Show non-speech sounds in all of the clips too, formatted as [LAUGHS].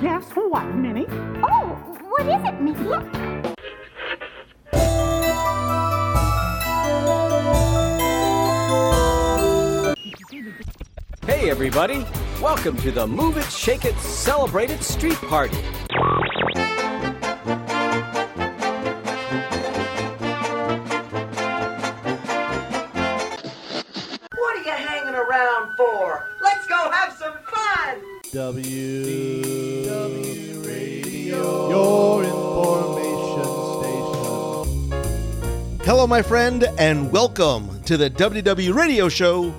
Guess what, Minnie? Oh, what is it, Mickey? Hey, everybody! Welcome to the Move It, Shake It, Celebrate It Street Party. Hello, my friend, and welcome to the WDW Radio Show,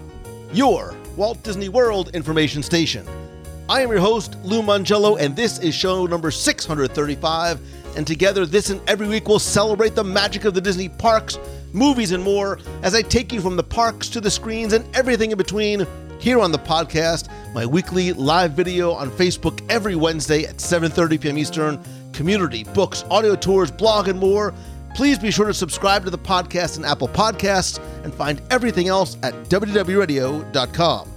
your Walt Disney World information station. I am your host, Lou Mongello, and this is show number 635. And together, this and every week, we'll celebrate the magic of the Disney parks, movies, and more as I take you from the parks to the screens and everything in between here on the podcast, my weekly live video on Facebook every Wednesday at 7:30 p.m. Eastern, community, books, audio tours, blog, and more. Please be sure to subscribe to the podcast in Apple Podcasts and find everything else at WDWRadio.com.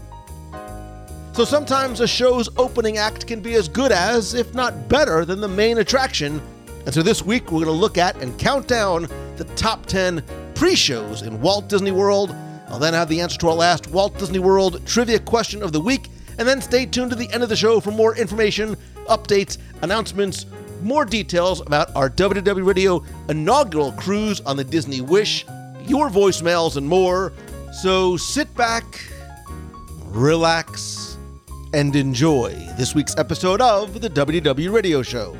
So sometimes a show's opening act can be as good as, if not better, than the main attraction. And so this week we're going to look at and count down the top 10 pre shows in Walt Disney World. I'll then have the answer to our last Walt Disney World trivia question of the week. And then stay tuned to the end of the show for more information, updates, announcements, more details about our WDW Radio inaugural cruise on the Disney Wish, your voicemails, and more. So sit back, relax, and enjoy this week's episode of the WDW Radio Show.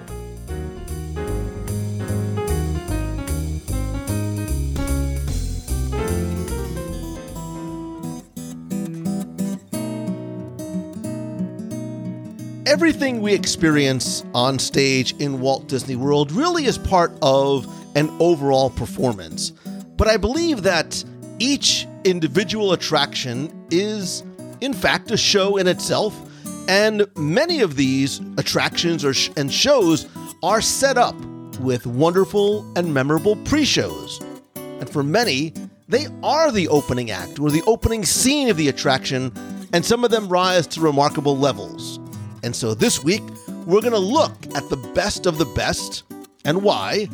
Everything we experience on stage in Walt Disney World really is part of an overall performance. But I believe that each individual attraction is, in fact, a show in itself, and many of these attractions or sh- and shows are set up with wonderful and memorable pre shows. And for many, they are the opening act or the opening scene of the attraction, and some of them rise to remarkable levels. And so this week, we're going to look at the best of the best and why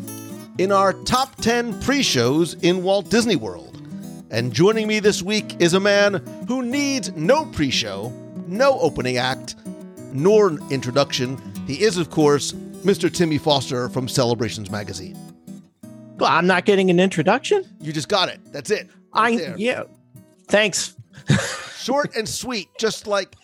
in our top 10 pre shows in Walt Disney World. And joining me this week is a man who needs no pre show, no opening act, nor introduction. He is, of course, Mr. Timmy Foster from Celebrations Magazine. Well, I'm not getting an introduction. You just got it. That's it. I Right there. yeah. Thanks. [LAUGHS] Short and sweet, just like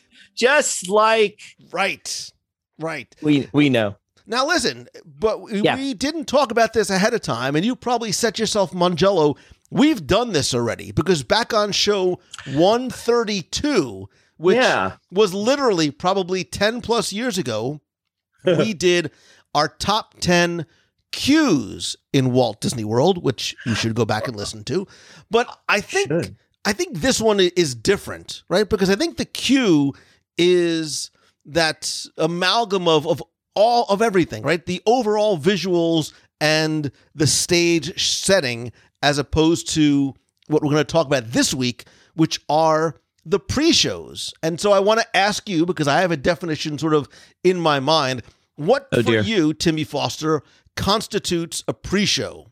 Just like right. Right. we we know. Now listen, but we, Yeah. we didn't talk about this ahead of time, and you probably set yourself Mongello. We've done this already because back on show 132, which Yeah. was literally probably 10 plus years ago, [LAUGHS] we did our top 10 queues in Walt Disney World, which you should go back and listen to. But I think Should. I think this one is different, right? Because I think the queue is that amalgam of of all of everything, right? The overall visuals and the stage setting, as opposed to what we're going to talk about this week, which are the pre-shows. And so I want to ask you because I have a definition sort of in my mind. What Oh, for dear. you, Timmy Foster, constitutes a pre-show?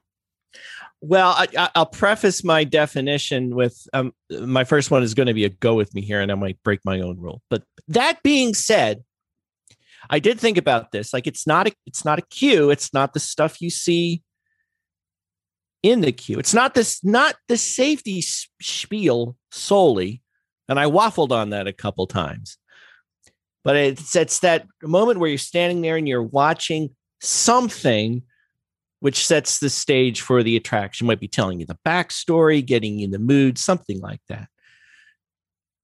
Well, I, I- I'll preface my definition with um, my first one is going to be a go with me here, and I might break my own rule. But that being said, I did think about this. Like, it's not a it's not a queue. It's not the stuff you see in the queue. It's not this not the safety spiel solely, and I waffled on that a couple times. But it's it's that moment where you're standing there and you're watching something which sets the stage for the attraction. Might be telling you the backstory, getting you in the mood, something like that.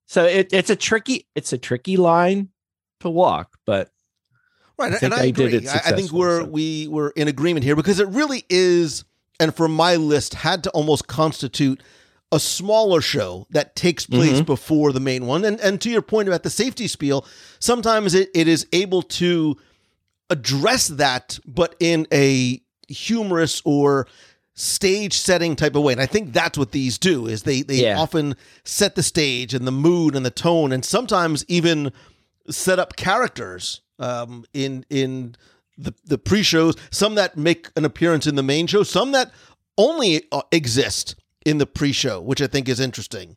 So it, it's a tricky it's a tricky line to walk, but Right, I and think I I did agree. it I, I think we're so. we were in agreement here because it really is, and for my list, had to almost constitute a smaller show that takes place Mm-hmm. before the main one. And and to your point about the safety spiel, sometimes it, it is able to address that, but in a humorous or stage setting type of way. And I think that's what these do is they they Yeah. often set the stage and the mood and the tone and sometimes even set up characters um, in in the the pre-shows, some that make an appearance in the main show, some that only uh, exist in the pre-show, which I think is interesting.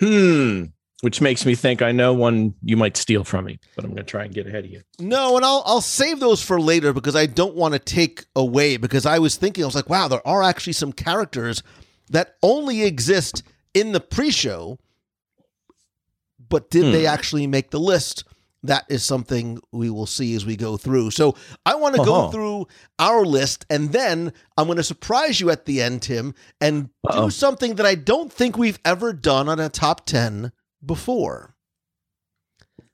Hmm. Which makes me think I know one you might steal from me, but I'm going to try and get ahead of you. No, and I'll I'll save those for later because I don't want to take away because I was thinking I was like, wow, there are actually some characters that only exist in the pre-show, but did they actually make the list? That is something we will see as we go through. So I want to go Uh-huh. through our list and then I'm going to surprise you at the end, Tim, and Uh-oh. do something that I don't think we've ever done on a top 10 before.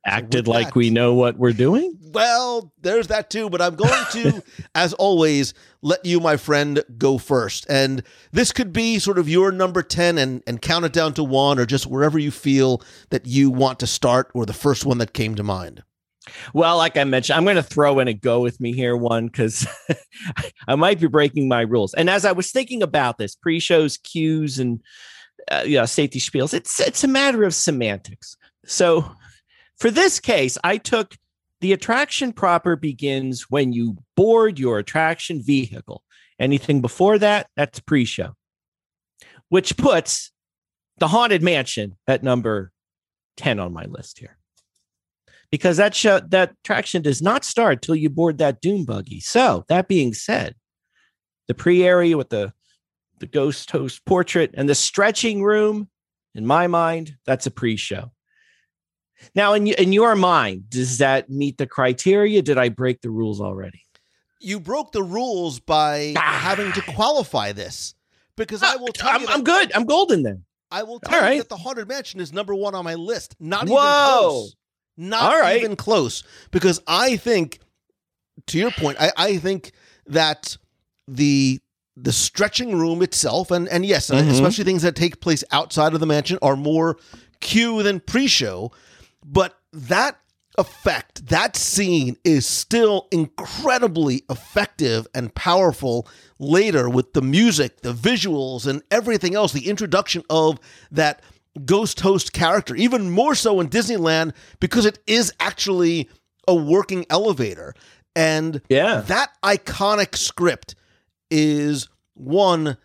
Acted with like that- we know what we're doing. Well, there's that too, but I'm going to, [LAUGHS] as always, let you, my friend, go first. And this could be sort of your number 10 and, and count it down to one or just wherever you feel that you want to start or the first one that came to mind. Well, like I mentioned, I'm going to throw in a go with me here one because [LAUGHS] I might be breaking my rules. And as I was thinking about this, pre-shows, queues, and uh, yeah, safety spiels, it's it's a matter of semantics. So for this case, I took the attraction proper begins when you board your attraction vehicle. Anything before that, that's pre-show, which puts the haunted mansion at number 10 on my list here because that show that attraction does not start till you board that doom buggy. So that being said, the pre area with the the ghost host portrait and the stretching room, in my mind, that's a pre-show. Now, in in your mind, does that meet the criteria? Did I break the rules already? You broke the rules by Ah. having to qualify this because I will tell I'm, you I'm good. I'm golden then. I will All tell you right. that the Haunted Mansion is number one on my list. Not even close. Not All right. even close. Because I think, to your point, I, I think that the the stretching room itself, and and yes, uh, Mhm. especially things that take place outside of the mansion, are more queue than pre-show. But that effect, that scene is still incredibly effective and powerful later with the music, the visuals, and everything else. The introduction of that ghost host character, even more so in Disneyland because it is actually a working elevator. And Yeah. that iconic script is one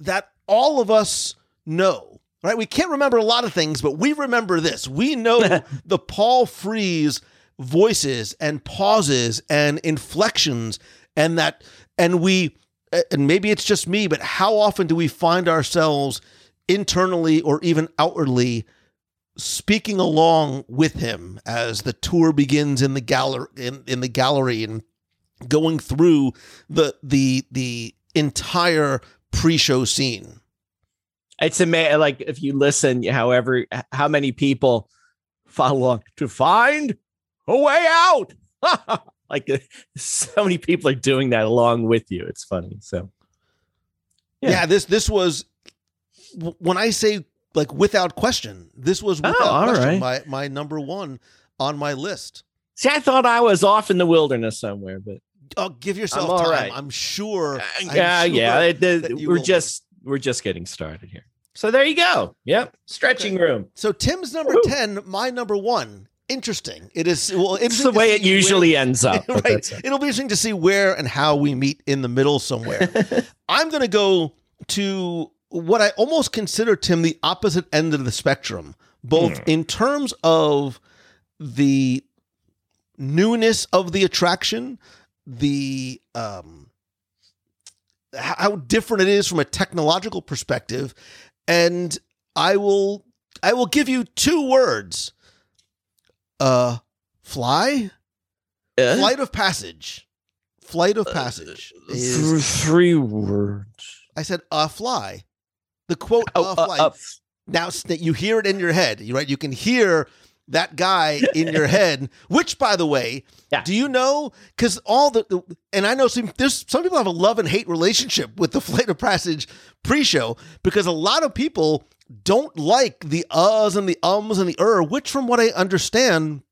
that all of us know, right? We can't remember a lot of things, but we remember this. We know [LAUGHS] the Paul Frees voices and pauses and inflections and that and we and maybe it's just me, but how often do we find ourselves internally or even outwardly speaking along with him as the tour begins in the gallery in, in the gallery and going through the the the entire pre-show scene. It's amazing. Like if you listen, however, how many people follow along to find a way out. [LAUGHS] like [LAUGHS] so many people are doing that along with you. It's funny. So Yeah, Yeah. this this was when I say like without question, this was Oh, without all question right. my my number 1 on my list. See, I thought I was off in the wilderness somewhere, but Oh, give yourself I'm time. right. I'm sure. I'm yeah, sure yeah. it- you we're just we're just getting started here. So there you go. Yep, stretching room. So Tim's number Woo. 10, my number 1. Interesting. It is well It's the way it see where- usually ends up. [LAUGHS] right. it. It'll be interesting to see where and how we meet in the middle somewhere. [LAUGHS] I'm going to go to what I almost consider Tim the opposite end of the spectrum, both Hmm. in terms of the newness of the attraction, the um how different it is from a technological perspective, and I will I will give you two words. Uh fly Uh, Flight of Passage. Flight of Passage is. three words. I said a fly. The quote Oh, a uh, fly. uh, now you hear it in your head, right? You can hear that guy in your head. Which, by the way, Yeah. do you know? Because all the, and I know some there's some people have a love and hate relationship with the [LAUGHS] Flight of Passage pre-show because a lot of people don't like the uhs and the ums and the er, which, from what I understand,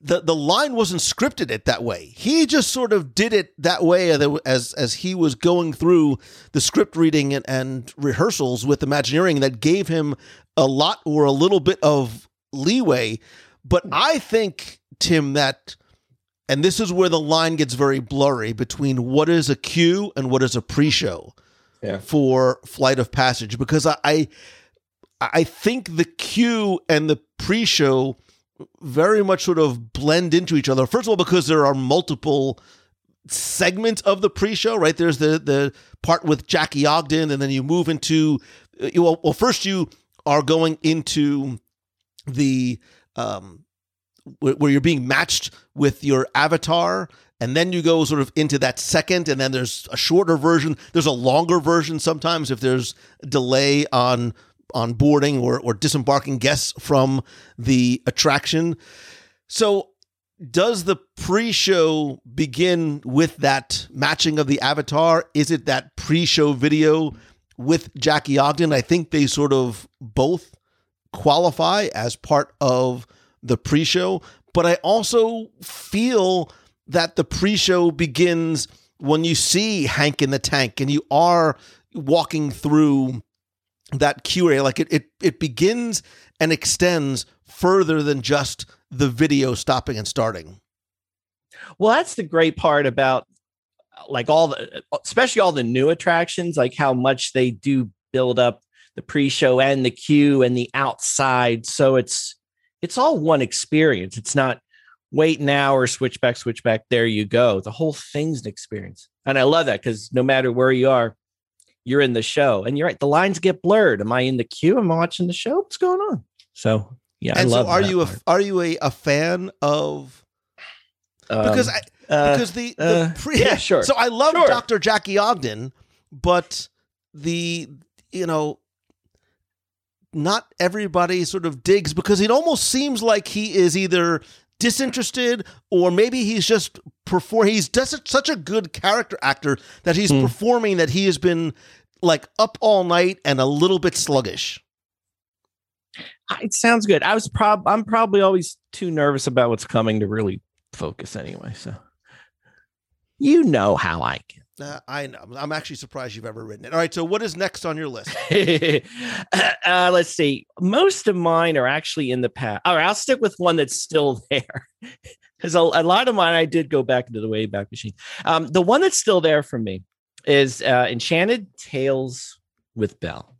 the the line wasn't scripted it that way. He just sort of did it that way as as he was going through the script reading and, and rehearsals with Imagineering that gave him a lot or a little bit of leeway. But hmm. I think Tim, that, and this is where the line gets very blurry between what is a queue and what is a pre-show Yeah. for Flight of Passage, because I, I, I think the queue and the pre-show very much sort of blend into each other. First of all, because there are multiple segments of the pre-show, right? There's the the part with Jackie Ogden, and then you move into you- well, well first you are going into the um where, where you're being matched with your avatar and then you go sort of into that second and then there's a shorter version. There's a longer version sometimes if there's delay on on boarding or, or disembarking guests from the attraction. So does the pre-show begin with that matching of the avatar? Is it that pre-show video with jackie ogden? I think they sort of both qualify as part of the pre-show but i also feel that the pre-show begins when you see hank in the tank and you are walking through that area like it it, it begins and extends further than just the video stopping and starting. Well, that's the great part about like all the especially all the new attractions, like how much they do build up the pre-show and the queue and the outside. So it's it's all one experience. It's not wait an hour, switch back, switch back. There you go. The whole thing's an experience. And I love that because no matter where you are, you're in the show. And you're right, the lines get blurred. Am I in the queue? Am I watching the show? What's going on? So yeah, and I love so are you a are you a, a fan of because Um, I, uh, because the, the uh, pre yeah, [LAUGHS] sure. So I love Sure. Dr. Jackie Ogden, but the you know not everybody sort of digs because it almost seems like he is either disinterested or maybe he's just perform he's just such a good character actor that he's Hmm. performing that he has been like up all night and a little bit sluggish. it sounds good. I was prob I'm probably always too nervous about what's coming to really focus anyway. So you know how I Uh, I know. I'm actually surprised you've ever written it. All right, so what is next on your list? [LAUGHS] uh, let's see. Most of mine are actually in the past. All right, I'll stick with one that's still [LAUGHS] there. Because a, a lot of mine I did go back into the Wayback Machine. Um, the one that's still there for me is uh, Enchanted Tales with Belle.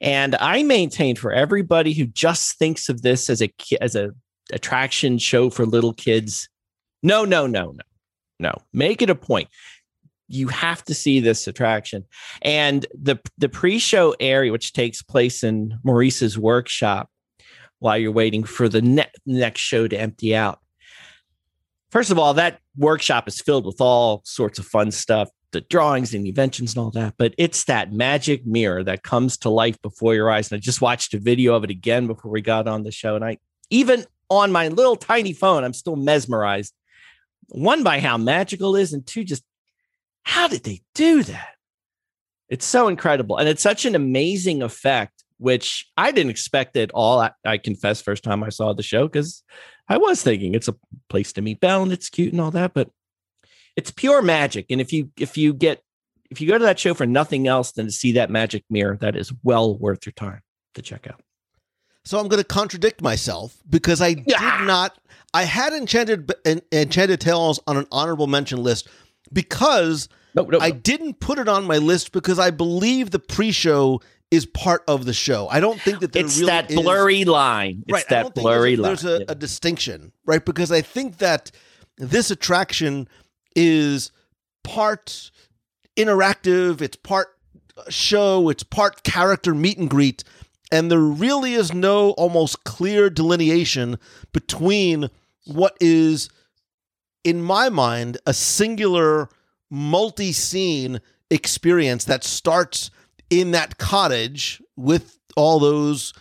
And I maintain for everybody who just thinks of this as a as a attraction show for little kids, no, no, no, no, no. Make it a point. You have to see this attraction. And the the pre-show area, which takes place in Maurice's workshop, while you're waiting for the ne- next show to empty out. First of all, that workshop is filled with all sorts of fun stuff, the drawings and inventions and all that. But it's that magic mirror that comes to life before your eyes. And I just watched a video of it again before we got on the show. And I, even on my little tiny phone, I'm still mesmerized. One, by how magical it is, and two, just how did they do that? It's so incredible. And it's such an amazing effect, which I didn't expect at all. I, I confess, first time I saw the show, because I was thinking it's a place to meet Belle and it's cute and all that, but it's pure magic. And if you if you get if you go to that show for nothing else than to see that magic mirror, that is well worth your time to check out. So I'm going to contradict myself because I did Ah. not. I had Enchanted En- Enchanted Tales on an honorable mention list because No, no, I no. didn't put it on my list because I believe the pre-show is part of the show. I don't think that there it's really that is- blurry line. It's right. That blurry there's, a, line. there's a, a distinction, right? Because I think that this attraction is part interactive, it's part uh, show, it's part character meet and greet, and there really is no almost clear delineation between what is, in my mind, a singular multi-scene experience that starts in that cottage with all those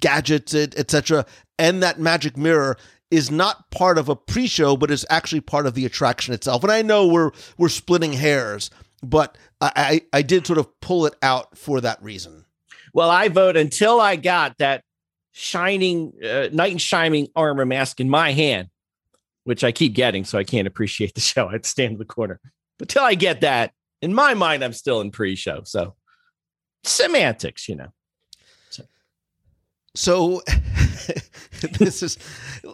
gadgets, et- etc., and that magic mirror is not part of a pre-show, but is actually part of the attraction itself. And I know we're we're splitting hairs, but I I, I did sort of pull it out for that reason. Well, I vote until I got that shining uh, knight in shining armor mask in my hand, which I keep getting, so I can't appreciate the [LAUGHS] show. I'd stand in the corner. But till I get that, in my mind, I'm still in pre-show. So semantics, you know. So [LAUGHS] this is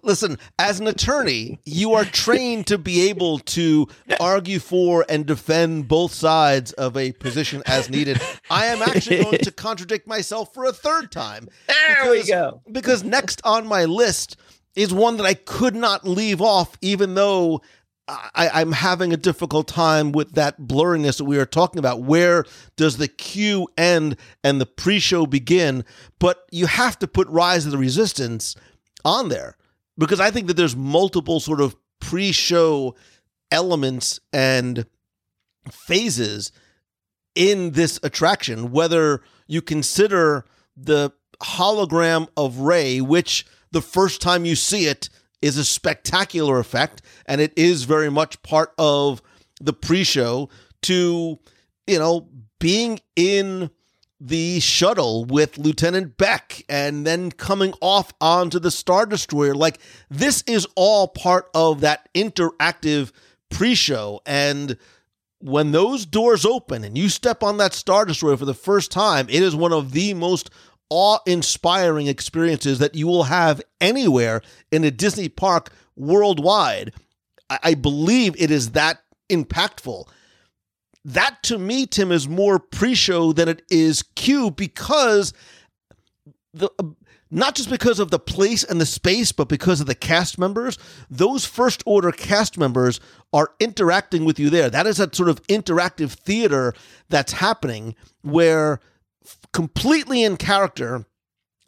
listen as an attorney you are trained to be able to argue for and defend both sides of a position as needed i am actually going to contradict myself for a third time There we go. because next on my list is one that i could not leave off even though I, I'm having a difficult time with that blurriness that we are talking about. Where does the queue end and the pre-show begin? But you have to put Rise of the Resistance on there because I think that there's multiple sort of pre-show elements and phases in this attraction. Whether you consider the hologram of Rey, which the first time you see it is a spectacular effect, and it is very much part of the pre-show. To you know, being in the shuttle with Lieutenant Bek and then coming off onto the Star Destroyer. Like, this is all part of that interactive pre show. And when those doors open and you step on that Star Destroyer for the first time, it is one of the most awe inspiring experiences that you will have anywhere in a Disney park worldwide. I, I believe it is that impactful that to me, Tim, is more pre-show than it is queue because the not just because of the place and the space, but because of the cast members. Those first order cast members are interacting with you there. That is a sort of interactive theater that's happening where completely in character,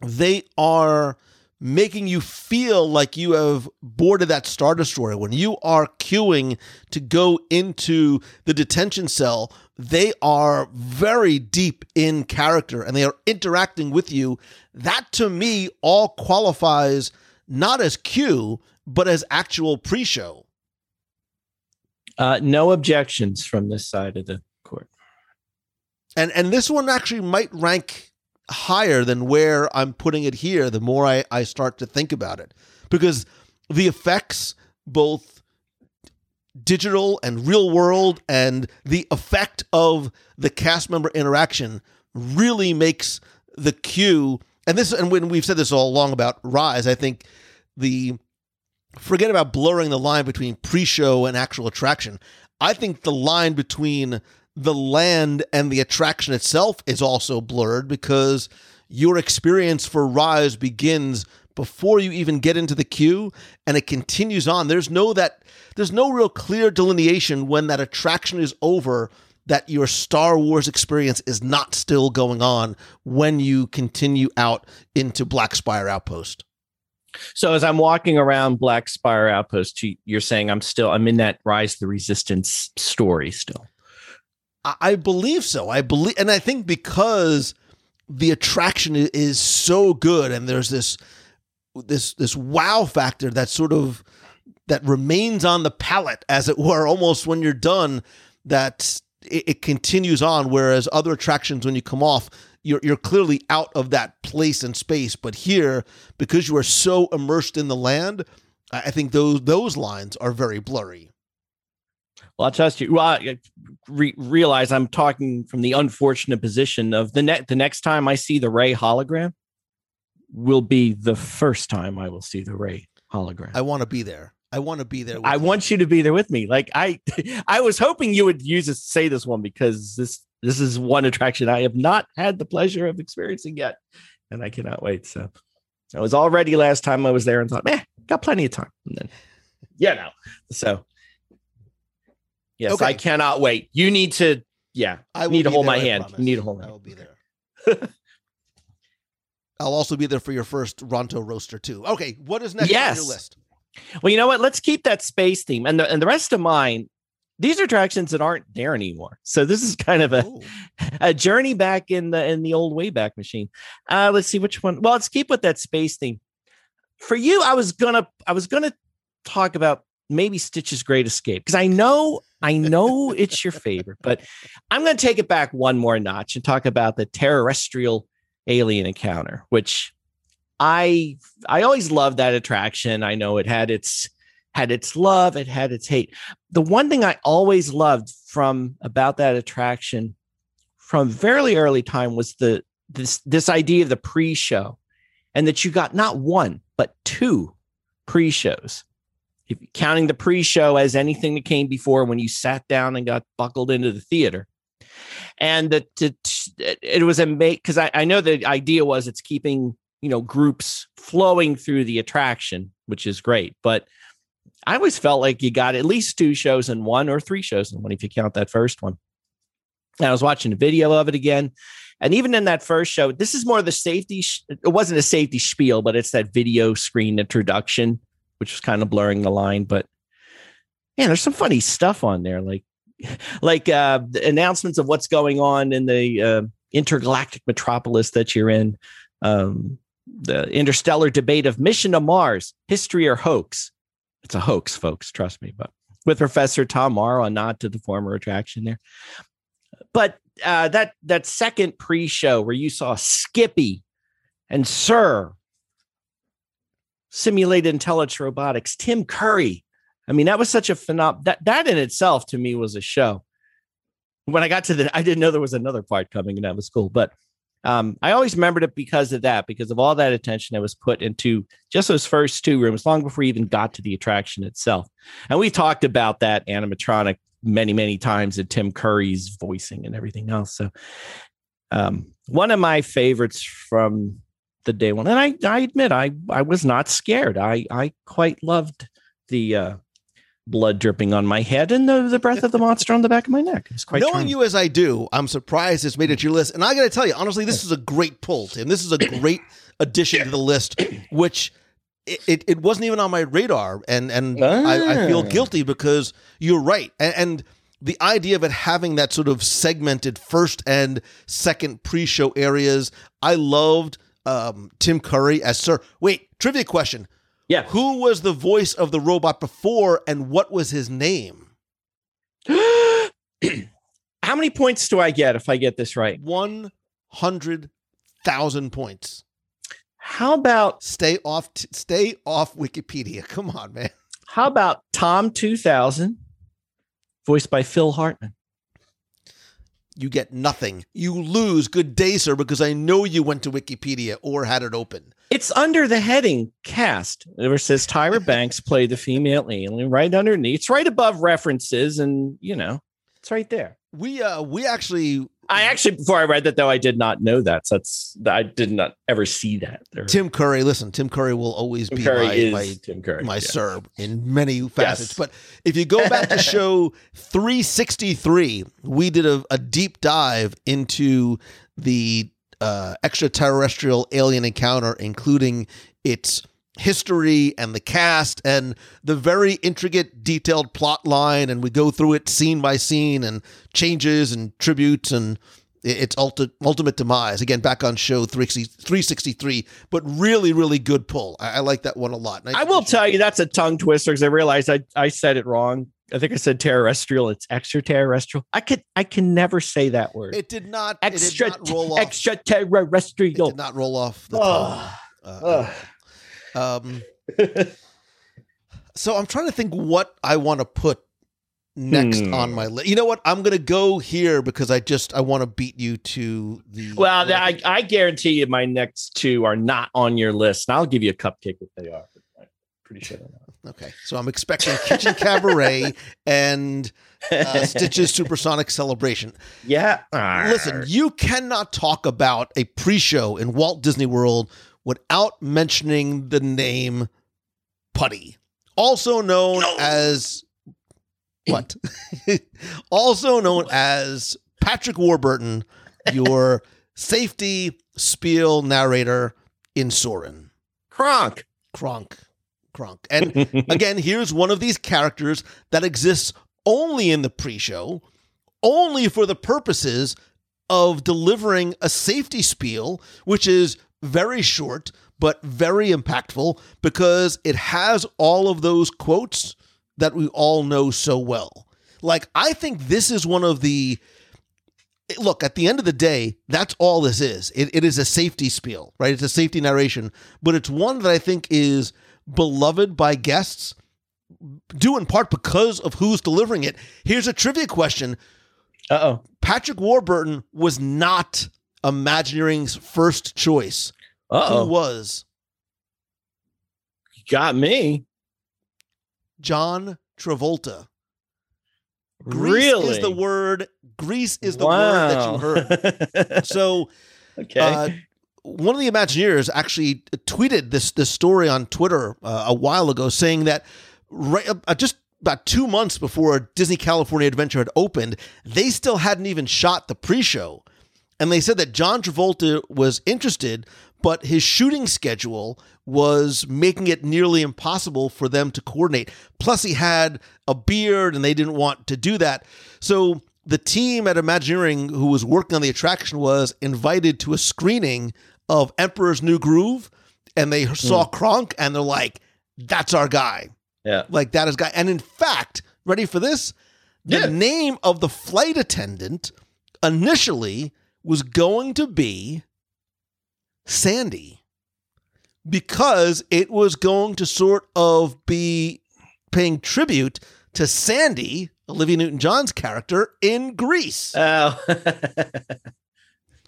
they are making you feel like you have boarded that Star Destroyer. When you are queuing to go into the detention cell, they are very deep in character and they are interacting with you. That to me all qualifies not as queue, but as actual pre show. Uh, no objections from this side of the. And and this one actually might rank higher than where I'm putting it here, the more I, I start to think about it. Because the effects, both digital and real world, and the effect of the cast member interaction really makes the queue. And this, and when we've said this all along about Rise, I think the forget about blurring the line between pre-show and actual attraction. I think the line between the land and the attraction itself is also blurred because your experience for Rise begins before you even get into the queue and it continues on. There's no that there's no real clear delineation when that attraction is over that your Star Wars experience is not still going on when you continue out into Black Spire Outpost. So as I'm walking around Black Spire Outpost, you- you're saying I'm still I'm in that Rise the Resistance story still. I- believe so. I believe, and I think because the attraction is so good, and there's this this this wow factor that sort of that remains on the palate, as it were, almost when you're done. That it, it continues on. Whereas other attractions, when you come off, you're you're clearly out of that place and space. But here, because you are so immersed in the land, I I think those those lines are very blurry. Well, I'll trust you. Well, I re- realize I'm talking from the unfortunate position of the next. The next time I see the Rey hologram, will be the first time I will see the Rey hologram. I want to be there. I want to be there. with I you. want you to be there with me. Like I, [LAUGHS] I was hoping you would use this, say this one because this this is one attraction I have not had the pleasure of experiencing yet, and I cannot wait. So I was all ready last time I was there and thought, man, got plenty of time. And then, yeah, no. So yes, Okay. I cannot wait. You need to, yeah, I need to hold there, my I hand. promise. You need to hold my I will be there. [LAUGHS] I'll also be there for your first Ronto roaster too. Okay, what is next on Yes. your list? Well, you know what? Let's keep that space theme, and the and the rest of mine. These are attractions that aren't there anymore. So this is kind of a Oh, [LAUGHS] a journey back in the in the old Wayback Machine. Uh, let's see which one. Well, let's keep with that space theme. For you, I was gonna I was gonna talk about maybe Stitch's Great Escape because I know I know it's your favorite, but I'm gonna take it back one more notch and talk about the terrestrial alien encounter, which I I always loved that attraction. I know it had its had its love, it had its hate. The one thing I always loved from about that attraction from very early time was the this this idea of the pre-show and that you got not one, but two pre shows. If counting the pre show as anything that came before when you sat down and got buckled into the theater. And that it, it was a make because I, I know the idea was it's keeping you know groups flowing through the attraction, which is great. But I always felt like you got at least two shows in one or three shows in one if you count that first one. And I was watching a video of it again. And even in that first show, this is more the safety. Sh- it wasn't a safety spiel, but it's that video screen introduction, which is kind of blurring the line. But man, there's some funny stuff on there, like [LAUGHS] like uh, announcements of what's going on in the uh, intergalactic metropolis that you're in. Um, the interstellar debate of mission to Mars, history or hoax. It's a hoax, folks. Trust me. But with Professor Tom Morrow, a nod to the former attraction there. But uh, that that second pre-show where you saw Skippy and S.I.R., simulated intelligence robotics, Tim Curry. I mean, that was such a phenom. That that in itself to me was a show. When I got to the, I didn't know there was another part coming, and that was cool. But um, I always remembered it because of that, because of all that attention that was put into just those first two rooms, long before we even got to the attraction itself. And we talked about that animatronic many, many times and Tim Curry's voicing and everything else. So, um, one of my favorites from the day one, and I, I admit I, I was not scared. I, I quite loved the uh, blood dripping on my head and the, the breath of the monster on the back of my neck. It's quite Knowing charming. you as I do, I'm surprised it's made it to your list. And I got to tell you, honestly, this is a great pull, Tim. This is a great [COUGHS] addition to the list, which it, it, it wasn't even on my radar. And and I, I feel Ah. guilty because you're right. And, and the idea of it having that sort of segmented first and second pre-show areas, I loved um, Tim Curry as Sir. Wait, trivia question. Yeah. Who was the voice of the robot before and what was his name? [GASPS] How many points do I get if I get this right? 100,000 points. How about Stay off t- stay off Wikipedia. Come on, man. how about Tom 2000, voiced by Phil Hartman? You get nothing. You lose. Good day, sir, because I know you went to Wikipedia or had it open. It's under the heading cast. It says Tyra [LAUGHS] Banks played the female alien right underneath. It's right above references, and you know, it's right there. We uh we actually I actually, before I read that though, I did not know that. So that's I did not ever see that. Or- Tim Curry, listen, Tim Curry will always Tim be Curry my, my Tim Curry. my yeah. sir in many facets. Yes. But if you go back to show [LAUGHS] 363, we did a, a deep dive into the uh, extraterrestrial alien encounter, including its history and the cast and the very intricate, detailed plot line. And we go through it scene by scene and changes and tributes and its ulti- ultimate demise. Again, back on show 363, but really, really good pull. I, I like that one a lot. And I will tell you that's a tongue twister because I realized I, I said it wrong. I think I said terrestrial. It's extraterrestrial. I could I can never say that word. It did not. it did not roll off. It extraterrestrial. did not roll off the. Ugh. Uh, um, [LAUGHS] so I'm trying to think what I want to put next Hmm. on my list. You know what? I'm going to go here because I just I want to beat you to the. Well, I, I guarantee you my next two are not on your list. And I'll give you a cupcake if they are. I'm pretty sure they're not. okay, so I'm expecting Kitchen Kabaret and uh, Stitch's [LAUGHS] Supersonic Celebration. Yeah. Listen, you cannot talk about a pre-show in Walt Disney World without mentioning the name Putty, also known as what? [LAUGHS] also known as Patrick Warburton, [LAUGHS] your safety spiel narrator in Soarin'. Kronk. Kronk. Kronk. And [LAUGHS] again, here's one of these characters that exists only in the pre show, only for the purposes of delivering a safety spiel, which is very short but very impactful because it has all of those quotes that we all know so well. Like, I think this is one of the. Look, at the end of the day, that's all this is. It, it is a safety spiel, right? It's a safety narration, but it's one that I think is beloved by guests, due in part because of who's delivering it. Here's a trivia question Uh oh. Patrick Warburton was not Imagineering's first choice Uh Who was got me. John Travolta? Grease really? is the word. Grease is the word that you heard. heard. [LAUGHS] So okay. uh, one of the Imagineers actually tweeted this this story on Twitter uh, a while ago, saying that right uh, just about two months before Disney California Adventure had opened, they still hadn't even shot the pre-show, and they said that John Travolta was interested, but his shooting schedule was making it nearly impossible for them to coordinate. Plus, he had a beard, and they didn't want to do that. So the team at Imagineering who was working on the attraction was invited to a screening of Emperor's New Groove, and they hmm. saw Kronk, and they're like, "That's our guy." yeah. Like that is guy. And in fact, ready for this? The Yeah. name of the flight attendant initially was going to be Sandy because it was going to sort of be paying tribute to Sandy, Olivia Newton John's character in Grease. Oh. [LAUGHS]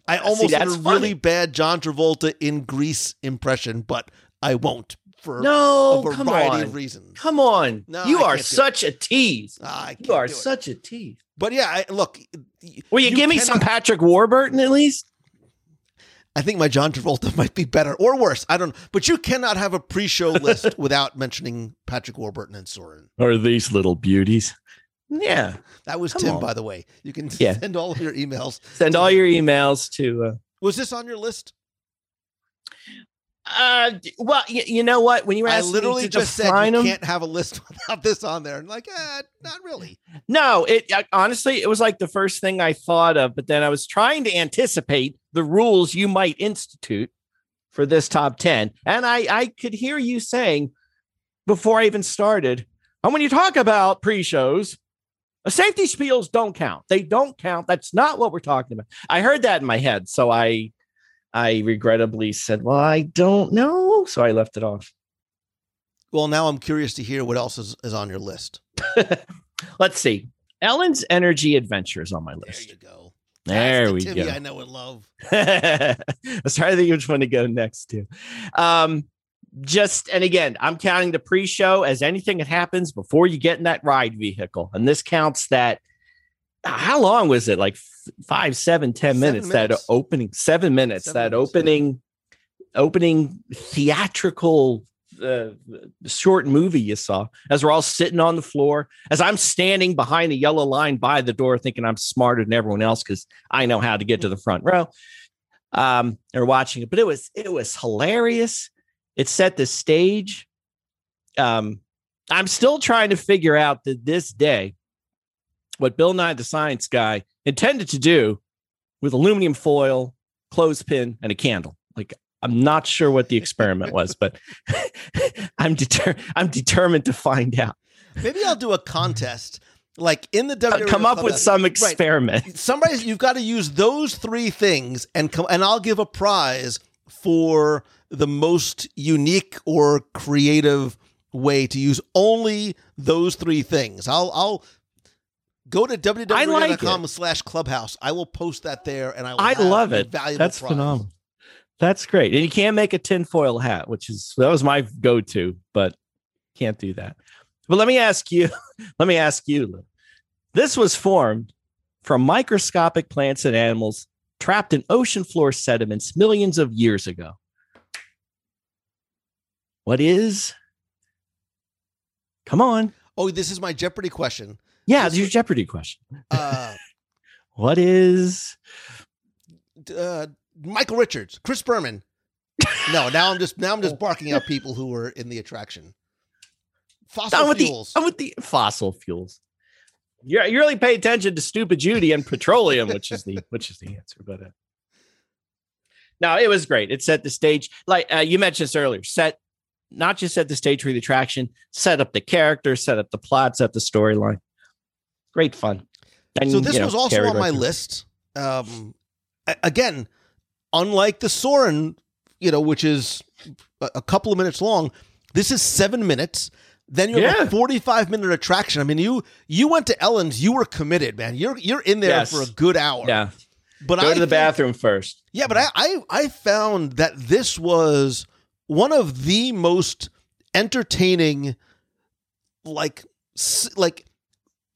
I almost did a that's really bad John Travolta in Grease impression, but I won't for no, a come variety on. of reasons. Come on. No, you I are such a tease. Ah, You are it. such a tease. But yeah, I, look. Will you, give me some Patrick Warburton at least? I think my John Travolta [LAUGHS] might be better or worse. I don't know. But you cannot have a pre-show [LAUGHS] list without mentioning Patrick Warburton and Soarin'. Or these little beauties? Yeah. That was Come Tim, on. by the way. You can Yeah. [LAUGHS] send all of your emails. Send all your emails to. Uh, Was this on your list? Uh well, y- you know what? When you I asked literally me to just said you 'em- can't have a list [LAUGHS] without this on there. And like, eh, not really. No, it I, honestly it was like the first thing I thought of, but then I was trying to anticipate the rules you might institute for this top 10. And I I could hear you saying before I even started, and when you talk about pre-shows, uh, safety spiels don't count. They don't count. That's not what we're talking about. I heard that in my head, so I I regrettably said, "Well, I don't know," so I left it off. Well, now I'm curious to hear what else is, is on your list. [LAUGHS] Let's see. Ellen's Energy Adventure is on my list. There you go. There That's the we Timmy go. I know and love. [LAUGHS] I was trying to think which one to go next to. Um, just and again, I'm counting the pre-show as anything that happens before you get in that ride vehicle, and this counts that. How long was it? Like five, seven, ten Seven minutes, That opening seven minutes. Seven that minutes. opening, opening theatrical uh, short movie you saw as we're all sitting on the floor as i'm standing behind the yellow line by the door thinking i'm smarter than everyone else because i know how to get to the front row um or watching it but it was it was hilarious it set the stage um i'm still trying to figure out to this day what bill nye the science guy intended to do with aluminum foil clothespin and a candle like i'm not sure what the experiment was but [LAUGHS] i'm deter- i'm determined to find out Maybe I'll do a contest. Like in the WWE come up with some Right. experiment somebody's you've got to use those three things and come and I'll give a prize for the most unique or creative way to use only those three things. I'll I'll go to I like www.com slash clubhouse. I will post that there and I will I love it. Valuable That's prize. phenomenal. That's great. And you can't make a tinfoil hat, which is that was my go-to, but can't do that. But let me ask you, [LAUGHS] let me ask you, This was formed from microscopic plants and animals trapped in ocean floor sediments millions of years ago. What is? Come on. Oh, this is my Jeopardy question. Yeah, it's your Jeopardy question. Uh, [LAUGHS] What is? uh, Michael Richards, Chris Berman. No, now I'm just now I'm just [LAUGHS] barking out people who were in the attraction. Fossil I'm with fuels. the I'm with the fossil fuels. You're you really pay attention to stupid Judy and petroleum, which is the [LAUGHS] which is the answer. But uh, no, it was great. It set the stage, like uh, you mentioned this earlier. Set not just set the stage for the attraction, set up the characters, set up the plot, set the storyline. Great fun. And, so this you know, was also on my through. list. Um, again, unlike the Soarin', you know, which is a, couple of minutes long, this is seven minutes. Then you have Yeah. a forty-five minute attraction. I mean, you you went to Ellen's, you were committed, man. You're you're in there Yes. for a good hour. Yeah, But Go I to the bathroom first. Yeah, but I, I I found that this was one of the most entertaining, like like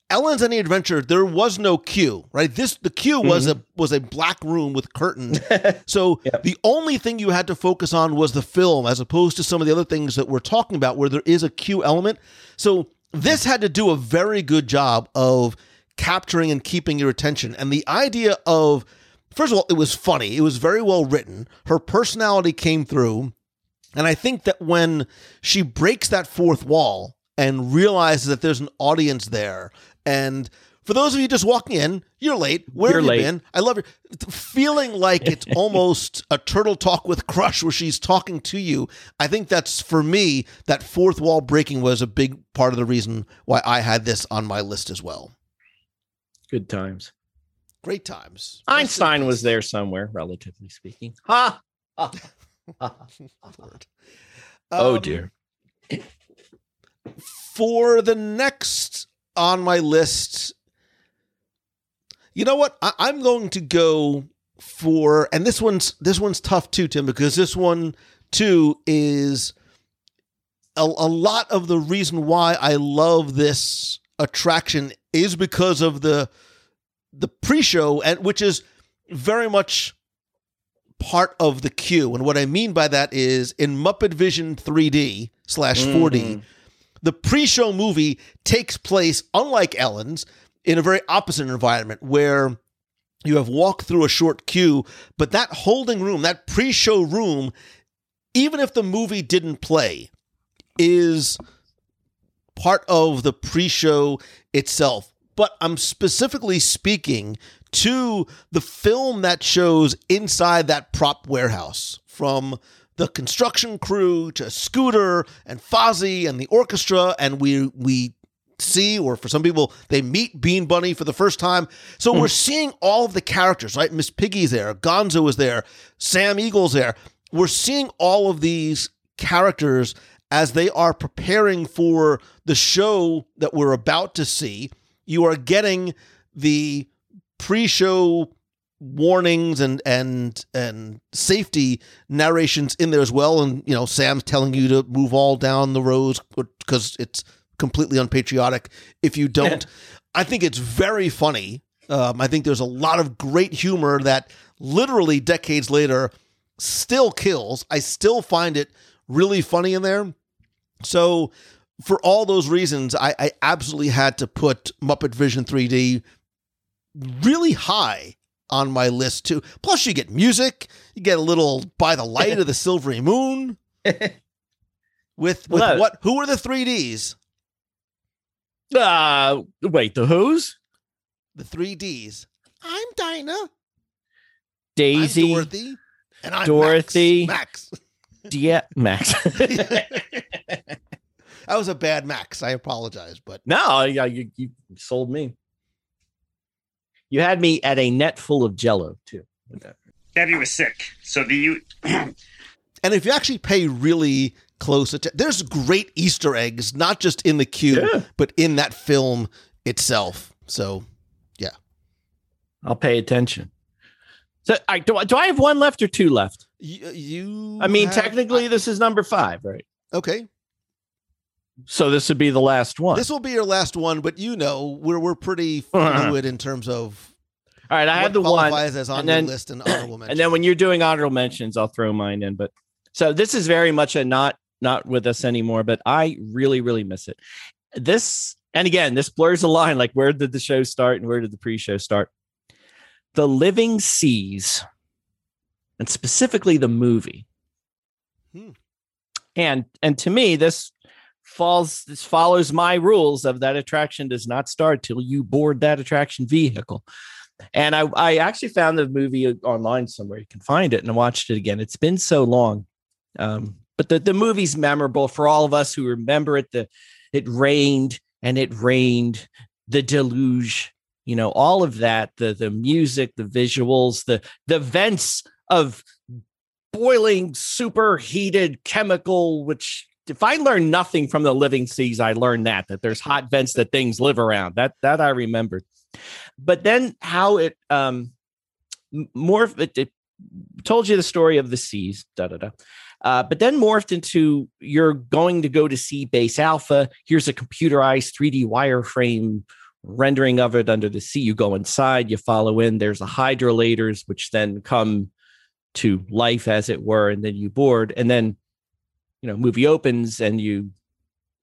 Ellen's Energy Adventure. There was no queue, right? This the queue was mm-hmm. a was a black room with curtains. [LAUGHS] so Yep. the only thing you had to focus on was the film, as opposed to some of the other things that we're talking about, where there is a queue element. So this had to do a very good job of capturing and keeping your attention, and the idea of first of all, it was funny. It was very well written. Her personality came through. And I think that when she breaks that fourth wall and realizes that there's an audience there, and for those of you just walking in, you're late. Where You're have you late. been? I love you. Feeling like it's [LAUGHS] almost a turtle talk with Crush where she's talking to you. I think that's for me, that fourth wall breaking was a big part of the reason why I had this on my list as well. Good times. Great times. Einstein was there somewhere, relatively speaking. Ha! [LAUGHS] [LAUGHS] ha, ha. Oh Um, dear. for the next on my list, you know what? I, I'm going to go for, and this one's this one's tough too, Tim, because this one too is a, a lot of the reason why I love this attraction is because of the the pre-show, and which is very much part of the queue. And what I mean by that is in Muppet Vision 3D slash 4D Mhm. The pre-show movie takes place unlike ellen's in a very opposite environment where you have walked through a short queue but that holding room that pre-show room even if the movie didn't play is part of the pre-show itself. But i'm specifically speaking to the film that shows inside that prop warehouse from the construction crew to Scooter and Fozzie and the orchestra, and we we see, or for some people, they meet Bean Bunny for the first time. So we're mm. seeing all of the characters, right? Miss Piggy's there, Gonzo is there, Sam Eagle's there. We're seeing all of these characters as they are preparing for the show that we're about to see. You are getting the pre-show warnings and and and safety narrations in there as well. And you know sam's telling you to move all down the roads because it's completely unpatriotic if you don't. [LAUGHS] I think it's very funny. Um, i think there's a lot of great humor that literally decades later still kills. I still find it really funny in there. So for all those reasons i, I absolutely had to put muppet vision 3d really high on my list too. Plus, you get music. You get a little by the light of the [LAUGHS] silvery moon. With with Well, that- what? Who are the three Ds? Uh, wait, the Who's? The three Ds. I'm Dinah. Daisy, I'm Dorothy. And I'm Dorothy. Max. [LAUGHS] yeah, Max. Max. [LAUGHS] that was a bad Max. I apologize, but no, yeah, you, you sold me. You had me at a net full of Jello too. that. Debbie was sick. So do you? [CLEARS THROAT] and if you actually pay really close attention, there's great Easter eggs, not just in the queue, Yeah. but in that film itself. So yeah, I'll pay attention. So, I do. I- Do I have one left or two left? you, you I mean, have- technically, this is number five, right? okay. So this would be the last one. This will be your last one, but you know we're we're pretty [LAUGHS] fluid in terms of All right, I have the one, as on and the then- list and [CLEARS THROAT] honorable and then when you're doing honorable mentions, I'll throw mine in. But so this is very much a not not with us anymore. But I really really miss it. This and again, this blurs the line. Like where did the show start and where did the pre-show start? The Living Seas, and specifically the movie. Hmm. And and to me, this falls this follows my rules of that attraction does not start till you board that attraction vehicle. And I, I actually found the movie online somewhere. You can find it and I watched it again. It's been so long. Um, but the, the movie's memorable for all of us who remember it. The it rained and it rained, the deluge, you know, all of that, the the music, the visuals, the the vents of boiling superheated chemical, which if I learned nothing from the living seas, I learned that that there's hot vents that things live around. That that I remembered. But then how it um m- morph it, it told you the story of the seas, da da da. Uh, but then morphed into you're going to go to Sea Base Alpha. Here's a computerized 3D wireframe rendering of it under the sea. You go inside, you follow in. There's the hydrolators, which then come to life, as it were, and then you board. And then, you know, movie opens and you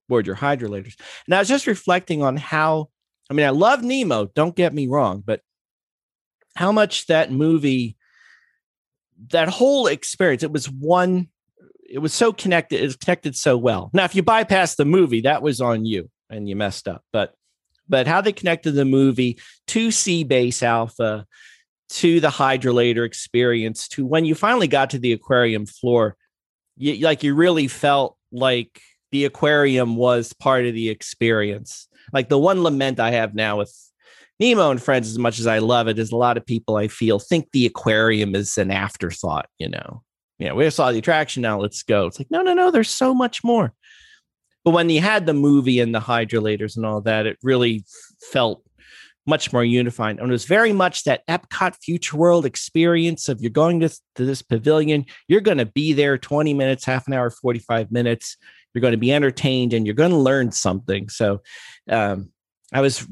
board your hydrolators. And I was just reflecting on how. I mean, I love Nemo. Don't get me wrong, but how much that movie, that whole experience, it was one it was so connected. It was connected so well. Now, if you bypass the movie, that was on you and you messed up. But but how they connected the movie to Sea Base Alpha, to the hydrolator experience, to when you finally got to the aquarium floor, you, like you really felt like the aquarium was part of the experience. Like the one lament I have now with Nemo and Friends, as much as I love it, is a lot of people I feel think the aquarium is an afterthought, you know Yeah, we saw the attraction. Now let's go. It's like, no, no, no, there's so much more. But when you had the movie and the hydrolators and all that, it really felt much more unified. And it was very much that Epcot Future World experience of you're going to, to this pavilion, you're going to be there 20 minutes, half an hour, 45 minutes. You're going to be entertained and you're going to learn something. So um, I was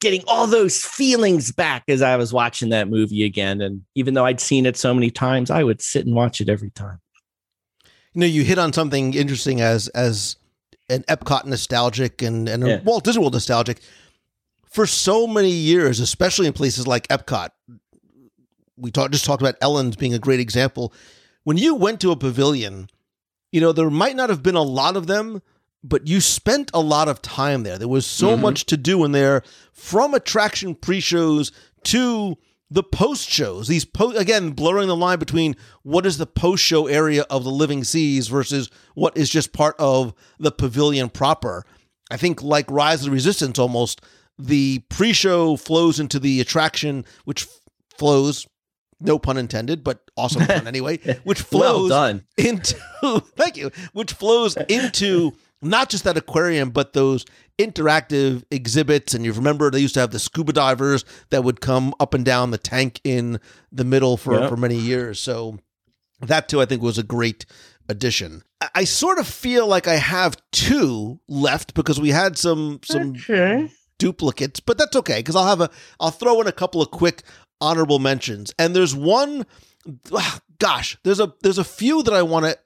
getting all those feelings back as I was watching that movie again. And even though I'd seen it so many times, I would sit and watch it every time. You know, you hit on something interesting as as an Epcot nostalgic and, and Yeah. Walt Disney World nostalgic. For so many years, especially in places like Epcot, we talked just talked about Ellen's being a great example. When you went to a pavilion, you know, there might not have been a lot of them, but you spent a lot of time there. There was so Mhm. much to do in there from attraction pre-shows to the post shows. These po- again blurring the line between what is the post show area of the Living Seas versus what is just part of the pavilion proper. I think like Rise of the Resistance almost the pre-show flows into the attraction which f- flows no pun intended, but awesome [LAUGHS] pun anyway, which Well flows done. into [LAUGHS] thank you, which flows into not just that aquarium, but those interactive exhibits. And you remember they used to have the scuba divers that would come up and down the tank in the middle for, Yep. for many years. So that too, I think, was a great addition. I- I sort of feel like I have two left because we had some some duplicates, but that's okay because I'll have a I'll throw in a couple of quick honorable mentions. And there's one ah, [SIGHS] gosh, there's a there's a few that I want to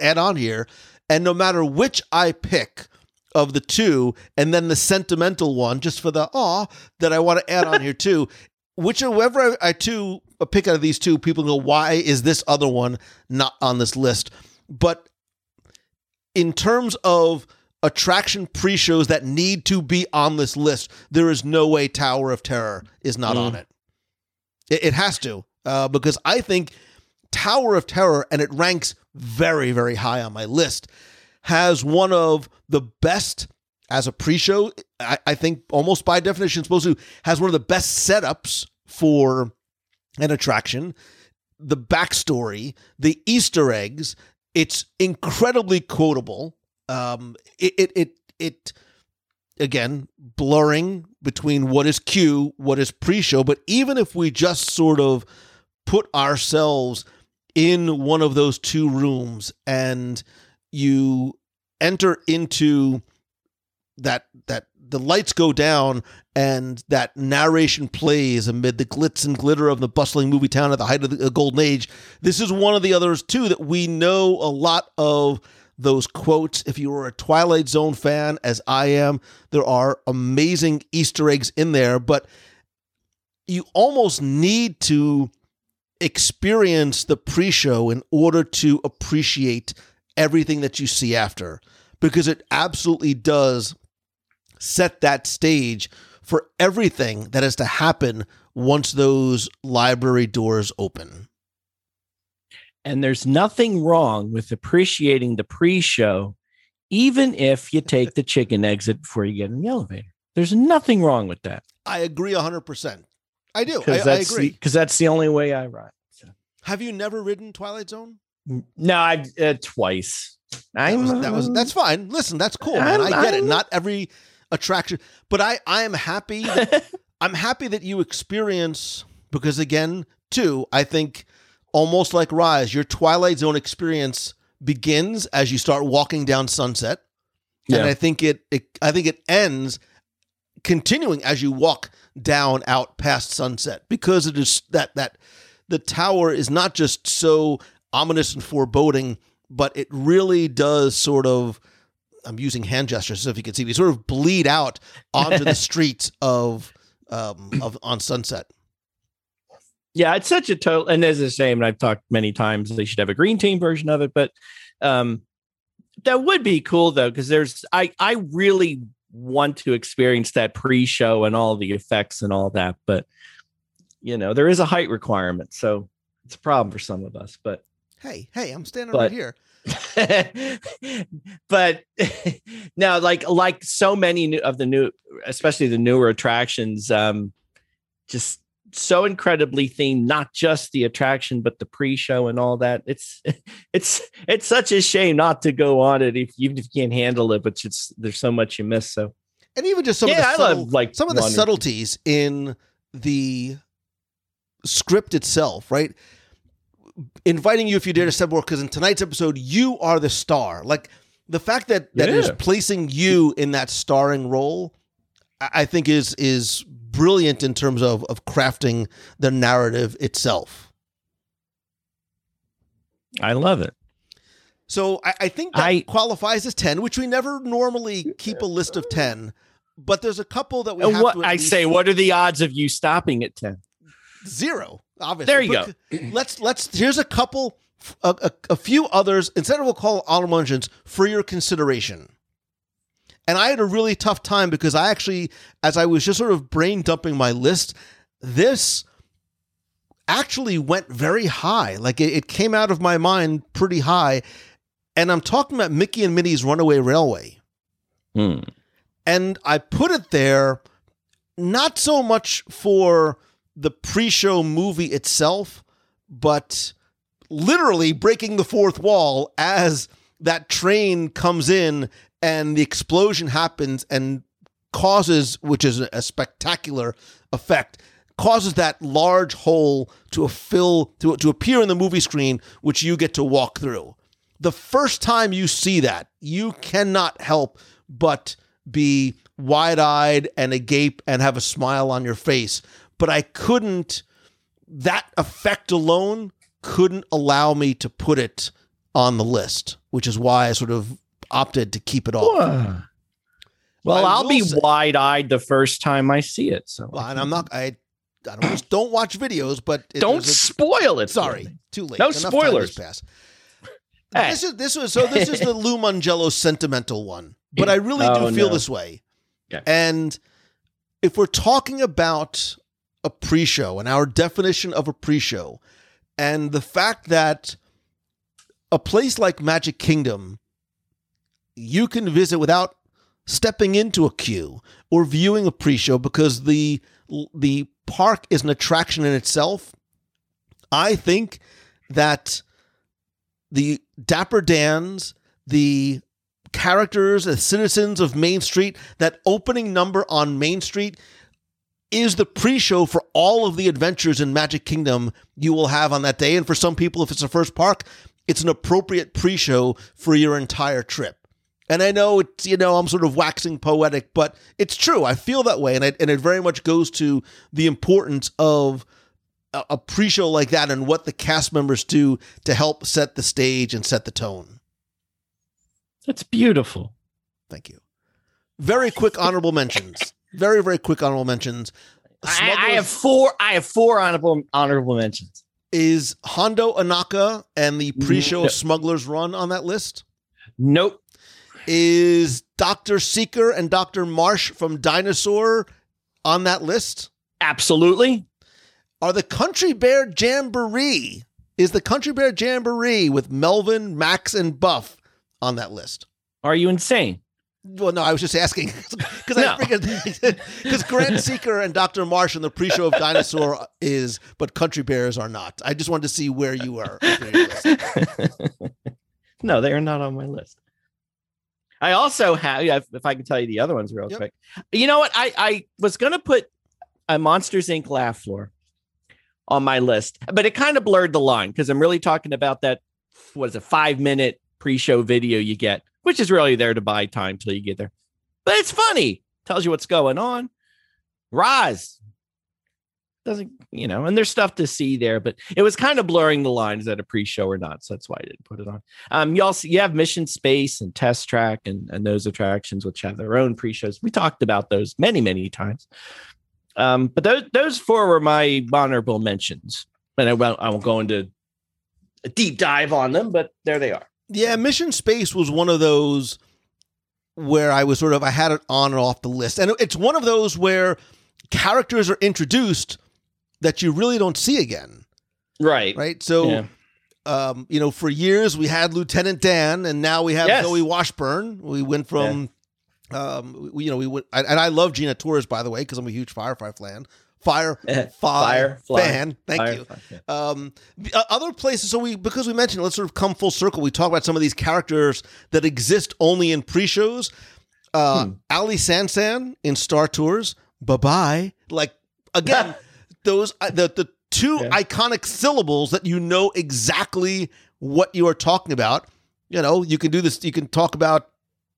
add on here and no matter which I pick of the two and then the sentimental one just for the aw that I want to add on here [LAUGHS] too, whichever I, I two I pick out of these two, people go, why is this other one not on this list? But in terms of attraction pre-shows that need to be on this list, there is no way Tower of Terror is not on it. It, it has to, uh, because I think Tower of Terror, and it ranks very, very high on my list, has one of the best as a pre-show. I, I think almost by definition, supposed to has one of the best setups for an attraction. The backstory, the Easter eggs, it's incredibly quotable. Um, it it it, it again blurring between what is Q, what is pre-show. But even if we just sort of put ourselves in one of those two rooms and you enter into that that the lights go down and that narration plays amid the glitz and glitter of the bustling movie town at the height of the uh, golden age this is one of the others too that we know a lot of those quotes if you are a twilight zone fan as i am there are amazing easter eggs in there but you almost need to experience the pre-show in order to appreciate everything that you see after because it absolutely does set that stage for everything that has to happen once those library doors open. And there's nothing wrong with appreciating the pre show, even if you take the chicken exit before you get in the elevator. There's nothing wrong with that. I agree 100%. I do. I, I agree. because that's the only way I ride. So. Have you never ridden Twilight Zone? No, I uh, twice. That was, that was that's fine. Listen, that's cool, man. I get it. Not every attraction, but I I am happy. That, [LAUGHS] I'm happy that you experience because again, too. I think almost like Rise, your Twilight Zone experience begins as you start walking down Sunset, and I think it, it I think it ends continuing as you walk down out past Sunset because it is that that the tower is not just so ominous and foreboding, but it really does sort of. I'm using hand gestures so if you can see me sort of bleed out onto the [LAUGHS] streets of um of on Sunset. Yeah, it's such a total, and there's a shame. And I've talked many times they should have a green team version of it, but um, that would be cool though, because there's I I really want to experience that pre-show and all the effects and all that, but you know there is a height requirement, so it's a problem for some of us. But Hey, hey, I'm standing But- right here. [LAUGHS] but [LAUGHS] now like like so many new, of the new especially the newer attractions um just so incredibly themed not just the attraction but the pre-show and all that it's [LAUGHS] it's it's such a shame not to go on it if even if you can't handle it but it's there's so much you miss so And even just some yeah of the i subtle, love like some of the subtleties in the script itself, right? Inviting you if you dare to step forward, because in tonight's episode, you are the star. Like the fact that that is Yeah. placing you in that starring role, I think is is brilliant in terms of of crafting the narrative itself. i love it So I, I think that I- qualifies as ten, which we never normally keep a list of ten. But there's a couple that we have what to i say what are the odds of you stopping at 10 zero. Obviously, There you But Let's let's. Here's a couple, a, a, a few others. Instead, we'll call honorable mentions for your consideration. And I had a really tough time because I actually, as I was just sort of brain dumping my list, this actually went very high. Like it, it came out of my mind pretty high. And I'm talking about Mickey and Minnie's Runaway Railway. Hmm. And I put it there not so much for the pre-show movie itself, but literally breaking the fourth wall as that train comes in and the explosion happens and causes, which is a spectacular effect, causes that large hole to fill to, to appear in the movie screen, which you get to walk through. The first time you see that, you cannot help but be wide-eyed and agape and have a smile on your face. But I couldn't that effect alone couldn't allow me to put it on the list, which is why I sort of opted to keep it off. Well, I I'll be say- wide-eyed the first time I see it. So Well, and I'm not. I. I don't just don't watch videos, but it, don't a- spoil it. sorry, too late. No Enough spoilers. Pass. Hey. This is this was so. This is the [LAUGHS] Lou Mongello sentimental one, but I really Oh, do feel no. this way. Yeah. And if we're talking about a pre-show and our definition of a pre-show, and the fact that a place like Magic Kingdom, you can visit without stepping into a queue or viewing a pre-show because the the park is an attraction in itself. I think that the Dapper Dans, the characters, the citizens of Main Street, that opening number on Main Street is the pre-show for all of the adventures in Magic Kingdom you will have on that day. And for some people, if it's a first park, it's an appropriate pre-show for your entire trip. And I know it's, you know, I'm sort of waxing poetic, but it's true. I feel that way. And it, and it very much goes to the importance of a, a pre show like that and what the cast members do to help set the stage and set the tone. That's beautiful. Thank you. Very quick honorable mentions. Very, very quick honorable mentions. I, I have four. I have four honorable honorable mentions. is Hondo Ohnaka and the pre show No. Smuggler's Run on that list? Nope. Is Dr. Seeker and Dr. Marsh from Dinosaur on that list? Absolutely. are the Country Bear Jamboree. Is the Country Bear Jamboree with Melvin, Max, and Buff on that list? Are you insane? Well, no, I was just asking [LAUGHS] because I figured [LAUGHS] because Grant Seeker and Dr. Marsh in the pre-show of Dinosaur is, but Country Bears are not. I just wanted to see where you were. on your list. [LAUGHS] no, they are not on my list. I also have, yeah, if, if I can tell you the other ones real Yep. quick. You know what? I, I was going to put a Monsters Inc. laugh floor, on my list, but it kind of blurred the line because I'm really talking about that. What is a five minute pre show video you get, which is really there to buy time till you get there. But it's funny, tells you what's going on. Roz doesn't, you know, and there's stuff to see there, but it was kind of blurring the lines at a pre show or not. So that's why I didn't put it on. Um, you also you have Mission Space and Test Track and, and those attractions, which have their own pre shows. We talked about those many, many times. Um, but those those four were my honorable mentions. And I won't I won't go into a deep dive on them, but there they are. Yeah, Mission Space was one of those where I was sort of I had it on and off the list. And it's one of those where characters are introduced that you really don't see again. Right. Right? So Yeah. um, you know, for years we had Lieutenant Dan and now we have Yes. Zoe Washburn. We went from um we, you know, we went and and I love Gina Torres by the way because I'm a huge Firefly fan. Fire Eh, [LAUGHS] fire, fan. Thank you. Firefly, yeah. Um, uh, other places. So we because we mentioned, let's sort of come full circle. We talk about some of these characters that exist only in pre-shows. Uh, Hmm. Aly San San in Star Tours. Bye bye. Like again, [LAUGHS] those uh, the the two Yeah. iconic syllables that you know exactly what you are talking about. You know, you can do this. You can talk about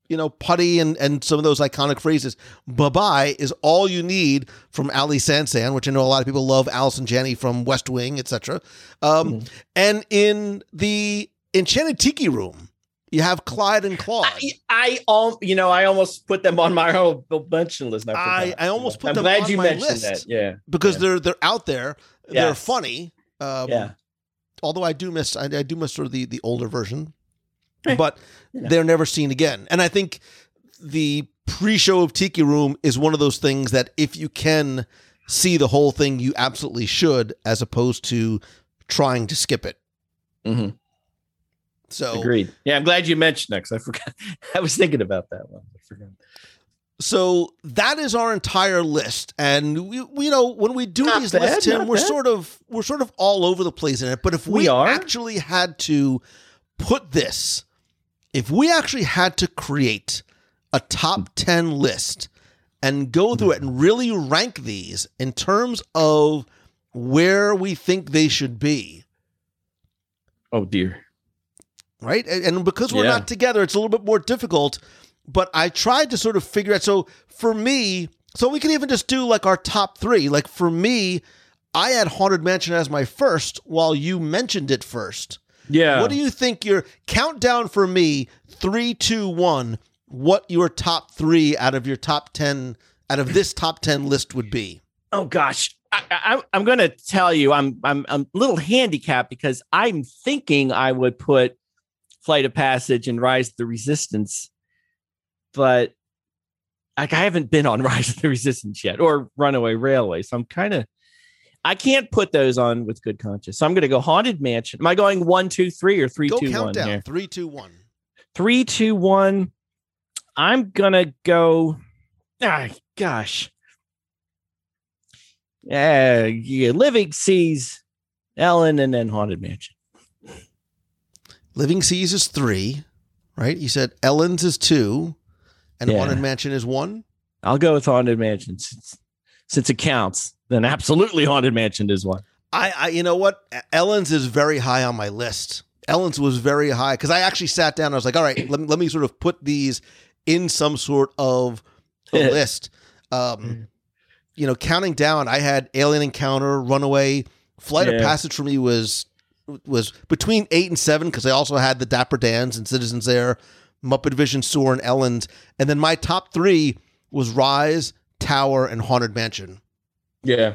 you know, putty and, and some of those iconic phrases. Bye bye is all you need from Aly San San, which I know a lot of people love Allison Janney from West Wing, etc. Um, And in the Enchanted Tiki Room, you have Clyde and Claude. I, I al- you know, I almost put them on my [LAUGHS] own mention list. and I- I almost put I'm them glad on you my mentioned list. that. Yeah, because yeah. they're they're out there. They're funny. Um, yeah. although I do miss I, I do miss sort of the the older version, Eh, but you know. they're never seen again. And I think the pre-show of Tiki Room is one of those things that if you can see the whole thing, you absolutely should, as opposed to trying to skip it. Mhm. So Agreed. Yeah, I'm glad you mentioned that 'cause I forgot. [LAUGHS] I was thinking about that one. I forgot. So that is our entire list, and we, we you know when we do Not these bad, lists, Tim, we're bad. sort of we're sort of all over the place in it. But if we, We are. actually had to put this, if we actually had to create a top ten list and go through it and really rank these in terms of where we think they should be, Oh dear. Right? And, and because we're Yeah. not together, it's a little bit more difficult. But I tried to sort of figure out. So for me, so we can even just do like our top three. Like for me, I had Haunted Mansion as my first, while you mentioned it first. Yeah. What do you think your countdown for me? Three, two, one. What your top three out of your top ten out of this top ten list would be? Oh gosh, I, I, I'm going to tell you, I'm I'm I'm a little handicapped because I'm thinking I would put Flight of Passage and Rise of the Resistance, but like I haven't been on [LAUGHS] Rise of the Resistance yet or Runaway Railway, so I'm kind of I can't put those on with good conscience. So I'm going to go Haunted Mansion. Am I going one, two, three, or three, Go two, one countdown. here? Three, two, one. Three, two, one. I'm gonna go. Ah, gosh. Yeah, yeah. Living Seas, Ellen, and then Haunted Mansion. Living Seas is three, right? You said Ellen's is two, and Yeah. Haunted Mansion is one. I'll go with Haunted Mansion since, since it counts. Then absolutely Haunted Mansion is one. I, I, you know what? Ellen's is very high on my list. Ellen's was very high because I actually sat down. and I was like, all right, let me, let me sort of put these in some sort of a list. Um, you know, counting down, I had Alien Encounter, Runaway, Flight of Passage for me was was between eight and seven because I also had the Dapper Dans and Citizens there, Muppet Vision, Soarin', and Ellen's, and then my top three was Rise, Tower, and Haunted Mansion. Yeah.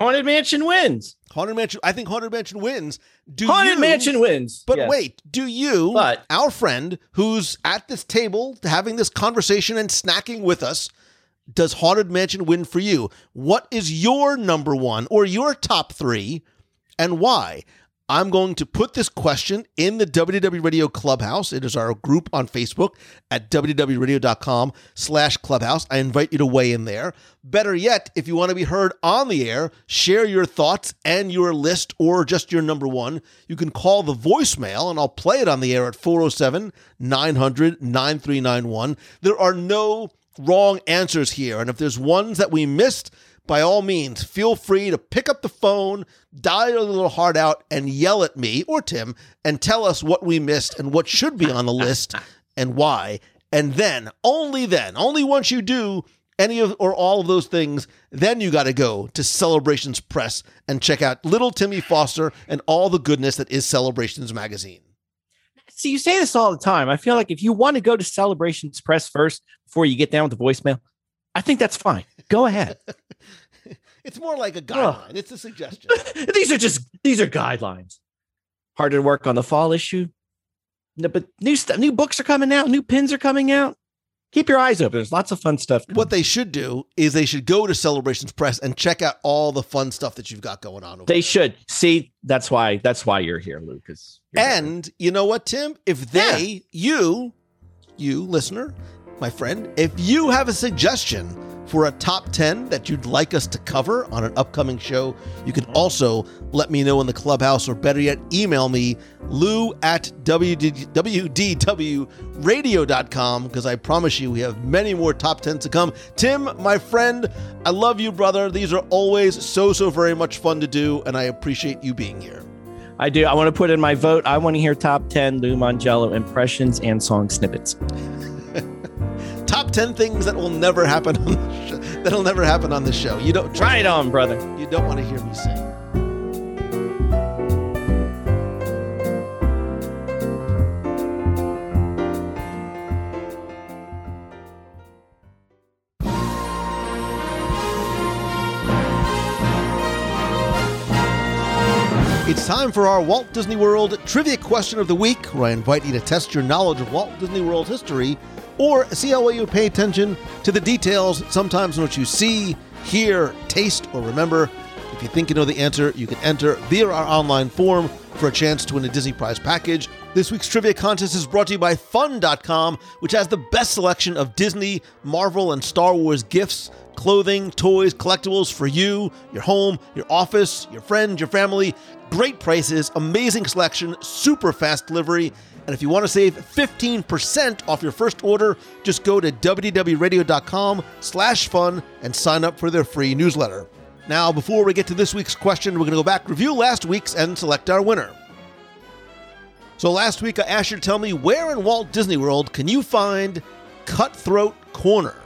Haunted Mansion wins. Haunted Mansion. I think Haunted Mansion wins. Do Haunted you- Mansion wins. But Yes. wait, do you, But- our friend who's at this table having this conversation and snacking with us, does Haunted Mansion win for you? What is your number one or your top three and why? I'm going to put this question in the WDW Radio Clubhouse. It is our group on Facebook at WDWRadio.com slash clubhouse. I invite you to weigh in there. Better yet, if you want to be heard on the air, share your thoughts and your list or just your number one. You can call the voicemail and I'll play it on the air at 407 900 9391. There are no wrong answers here. And if there's ones that we missed, by all means, feel free to pick up the phone, dial your little heart out, and yell at me or Tim and tell us what we missed and what should be on the list [LAUGHS] and why. And then, only then, only once you do any of or all of those things, then you got to go to Celebrations Press and check out Little Timmy Foster and all the goodness that is Celebrations Magazine. See, you say this all the time. I feel like if you want to go to Celebrations Press first before you get down with the voicemail, I think that's fine. Go ahead. [LAUGHS] It's more like a guideline. It's a suggestion. [LAUGHS] these are just these are guidelines. Hard to work on the fall issue. No, but new stuff, new books are coming out, new pins are coming out. Keep your eyes open. There's lots of fun stuff. coming. what they should do is they should go to Celebrations Press and check out all the fun stuff that you've got going on. Over they there. should see. That's why. That's why you're here, Lucas. And you know what, Tim? If they, you, you listener, my friend, if you have a suggestion for a top 10 that you'd like us to cover on an upcoming show, you can also let me know in the clubhouse or better yet, email me, lou at WD wdwradio.com because I promise you we have many more top 10s to come. Tim, my friend, I love you, brother. These are always so, so very much fun to do, and I appreciate you being here. I do. I want to put in my vote. I want to hear top ten Lou Mongello impressions and song snippets. Top 10 things that will never happen on the show, that'll never happen on the show. You don't Try it on, brother. You don't want to hear me sing. It's time for our Walt Disney World Trivia Question of the Week, where I invite you to test your knowledge of Walt Disney World history or see how well you pay attention to the details, sometimes what you see, hear, taste, or remember. If you think you know the answer, you can enter via our online form for a chance to win a Disney Prize package. This week's trivia contest is brought to you by Fun.com, which has the best selection of Disney, Marvel, and Star Wars gifts, clothing, toys, collectibles for you, your home, your office, your friends, your family. Great prices, amazing selection, super fast delivery. And if you want to save 15% off your first order, just go to WDWRadio.com slash fun and sign up for their free newsletter. Now, before we get to this week's question, we're going to go back, review last week's, and select our winner. So last week I asked you to tell me where in Walt Disney World can you find Cutthroat Corner?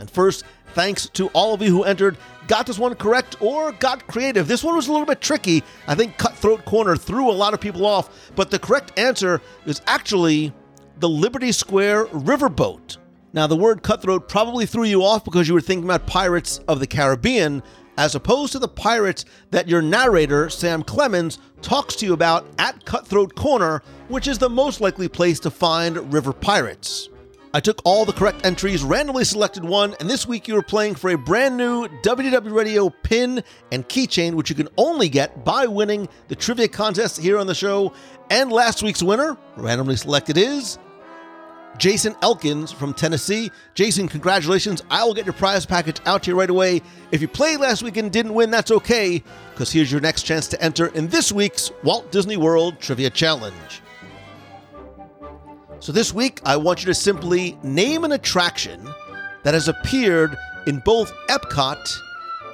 And first, thanks to all of you who entered, got this one correct or got creative. This one was a little bit tricky. I think Cutthroat Corner threw a lot of people off, but the correct answer is actually the Liberty Square Riverboat. Now, the word cutthroat probably threw you off because you were thinking about Pirates of the Caribbean, as opposed to the pirates that your narrator, Sam Clemens, talks to you about at Cutthroat Corner, which is the most likely place to find river pirates. I took all the correct entries, randomly selected one, and this week you are playing for a brand new WDW Radio pin and keychain, which you can only get by winning the trivia contest here on the show. And last week's winner, randomly selected, is Jason Elkins from Tennessee. Jason, congratulations. I will get your prize package out to you right away. If you played last week and didn't win, that's okay, because here's your next chance to enter in this week's Walt Disney World Trivia Challenge. So this week, I want you to simply name an attraction that has appeared in both Epcot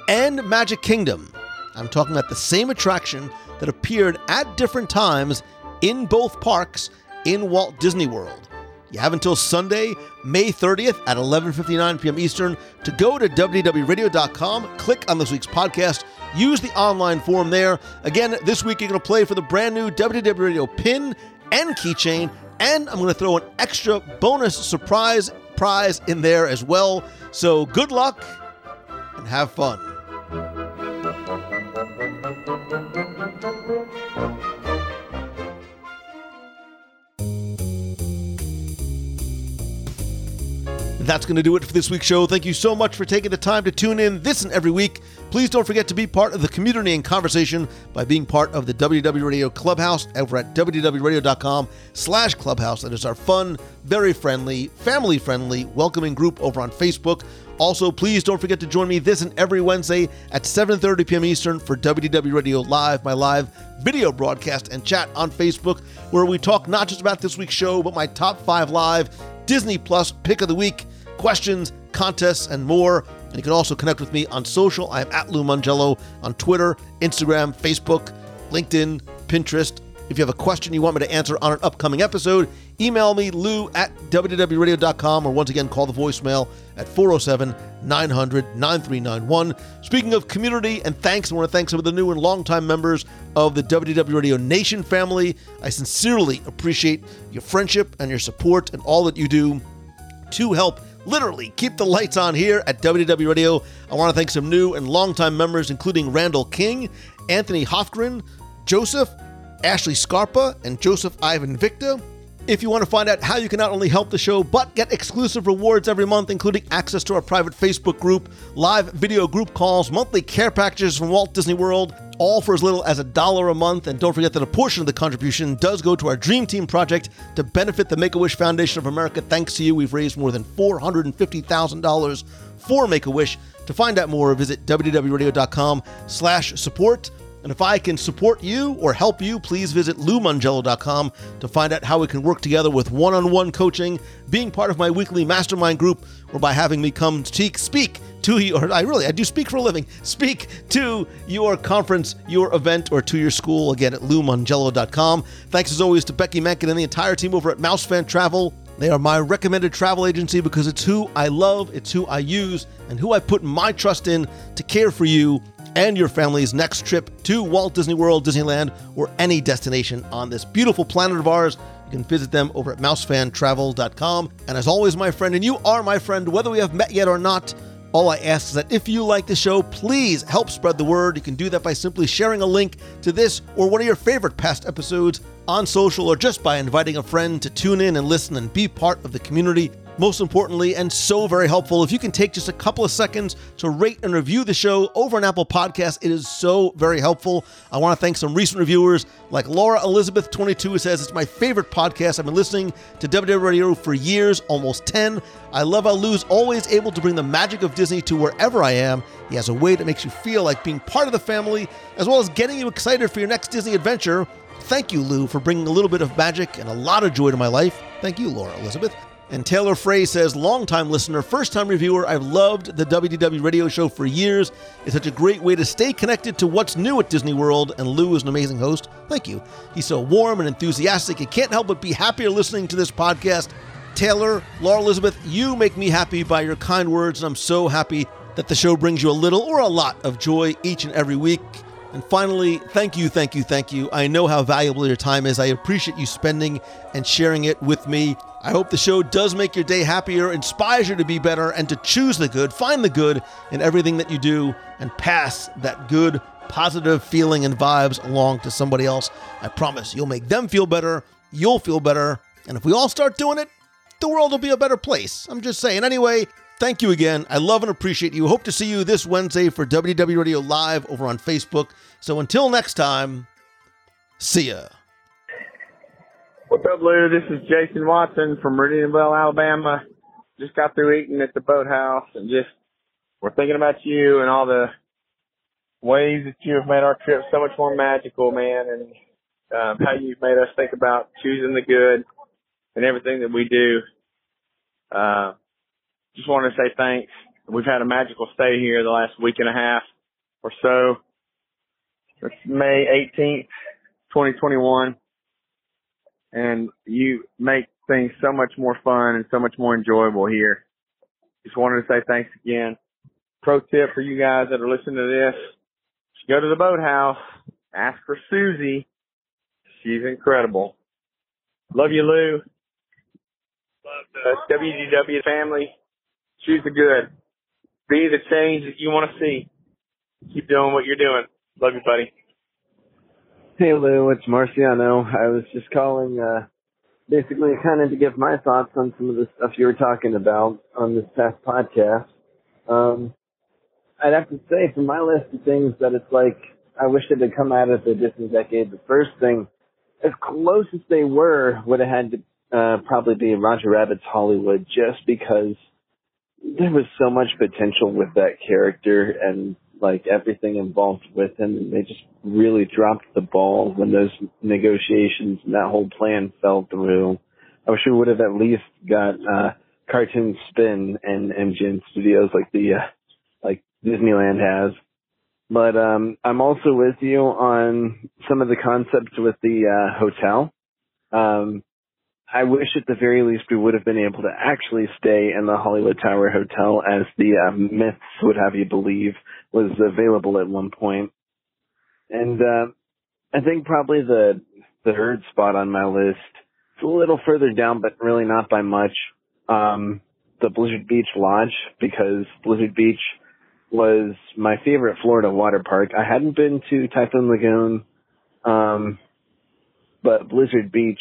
and Magic Kingdom. I'm talking about the same attraction that appeared at different times in both parks in Walt Disney World. You have until Sunday, May 30th at 11:59 p.m. Eastern to go to WDWRadio.com, click on this week's podcast, use the online form there. Again, this week you're going to play for the brand new WDW Radio pin and keychain, and I'm going to throw an extra bonus surprise prize in there as well. So good luck and have fun. That's going to do it for this week's show. Thank you so much for taking the time to tune in this and every week. Please don't forget to be part of the community and conversation by being part of the WDW Radio Clubhouse over at WDWRadio.com slash clubhouse. That is our fun, very friendly, family-friendly, welcoming group over on Facebook. Also, please don't forget to join me this and every Wednesday at 7.30 p.m. Eastern for WDW Radio Live, my live video broadcast and chat on Facebook, where we talk not just about this week's show, but my top five live Disney Plus pick of the week, questions, contests, and more, And you can also connect with me on social. I am at Lou Mongello on Twitter, Instagram, Facebook, LinkedIn, Pinterest. If you have a question you want me to answer on an upcoming episode, email me, lou at WDWRadio.com, or once again, call the voicemail at 407 900 9391. Speaking of community and thanks, I want to thank some of the new and longtime members of the WDW Radio Nation family. I sincerely appreciate your friendship and your support and all that you do to help literally keep the lights on here at WDW Radio. I want to thank some new and longtime members, including Randall King, Anthony Hofgren, Joseph, Ashley Scarpa, and Joseph Ivan Victor. If you want to find out how you can not only help the show, but get exclusive rewards every month, including access to our private Facebook group, live video group calls, monthly care packages from Walt Disney World, all for as little as a dollar a month. And don't forget that a portion of the contribution does go to our Dream Team project to benefit the Make a Wish Foundation of America. Thanks to you, we've raised more than $450,000 for Make a Wish. To find out more, visit WDWRadio.com slash support. And if I can support you or help you, please visit loumongello.com to find out how we can work together with one on one coaching, being part of my weekly mastermind group, or by having me come speak, speak to your, I really, I do speak for a living, speak to your conference, your event, or to your school again at loumongello.com. Thanks as always to Beci Mahnken and the entire team over at Mousefan Travel. They are my recommended travel agency because it's who I love, it's who I use, and who I put my trust in to care for you and your family's next trip to Walt Disney World, Disneyland, or any destination on this beautiful planet of ours. You can visit them over at mousefantravel.com. And as always, my friend, and you are my friend, whether we have met yet or not, all I ask is that if you like the show, please help spread the word. You can do that by simply sharing a link to this or one of your favorite past episodes on social or just by inviting a friend to tune in and listen and be part of the community. Most importantly, and so very helpful, if you can take just a couple of seconds to rate and review the show over on Apple Podcasts, it is so very helpful. I want to thank some recent reviewers like Laura Elizabeth 22 who says it's my favorite podcast. I've been listening to WDW Radio for years, almost 10. I love how Lou's always able to bring the magic of Disney to wherever I am. He has a way that makes you feel like being part of the family, as well as getting you excited for your next Disney adventure. Thank you, Lou, for bringing a little bit of magic and a lot of joy to my life. Thank you, Laura Elizabeth. And Taylor Frey says, longtime listener, first time reviewer, I've loved the WDW radio show for years. It's such a great way to stay connected to what's new at Disney World, and Lou is an amazing host. Thank you. He's so warm and enthusiastic. I can't help but be happier listening to this podcast. Taylor, Laura Elizabeth, you make me happy by your kind words, and I'm so happy that the show brings you a little or a lot of joy each and every week. And finally, thank you, thank you, thank you. I know how valuable your time is. I appreciate you spending and sharing it with me. I hope the show does make your day happier, inspires you to be better, and to choose the good, find the good in everything that you do, and pass that good, positive feeling and vibes along to somebody else. I promise you'll make them feel better, you'll feel better, and if we all start doing it, the world will be a better place. I'm just saying. Anyway, thank you again. I love and appreciate you. Hope to see you this Wednesday for WDW Radio Live over on Facebook. So until next time, see ya. What's up, Lou? This is Jason Watson from Meridianville, Alabama. Just got through eating at the boathouse and just we're thinking about you and all the ways that you have made our trip so much more magical, man, and um, how you've made us think about choosing the good and everything that we do. Uh, just wanted to say thanks. We've had a magical stay here the last week and a half or so. It's May 18th, 2021 and you make things so much more fun and so much more enjoyable here. Just wanted to say thanks again. Pro tip for you guys that are listening to this, go to the boathouse, ask for Susie. She's incredible. Love you, Lou. Love uh, the WDW family. Choose the good. Be the change that you want to see. Keep doing what you're doing. Love you, buddy. Hey Lou, it's Marciano. I was just calling, uh, basically kind of to give my thoughts on some of the stuff you were talking about on this past podcast. Um, I'd have to say from my list of things that it's like, I wish it had come out of the distant decade. The first thing, as close as they were, would have had to, uh, probably be Roger Rabbit's Hollywood just because there was so much potential with that character and like everything involved with him and they just really dropped the ball when those negotiations and that whole plan fell through. I wish we would have at least got uh cartoon spin and MGM Studios like the uh, like Disneyland has. But um, I'm also with you on some of the concepts with the uh, hotel. Um, I wish at the very least we would have been able to actually stay in the Hollywood Tower Hotel as the uh, myths would have you believe was available at one point. And uh, I think probably the third spot on my list, it's a little further down, but really not by much. Um, the Blizzard Beach Lodge, because Blizzard Beach was my favorite Florida water park. I hadn't been to Typhoon Lagoon, um, but Blizzard Beach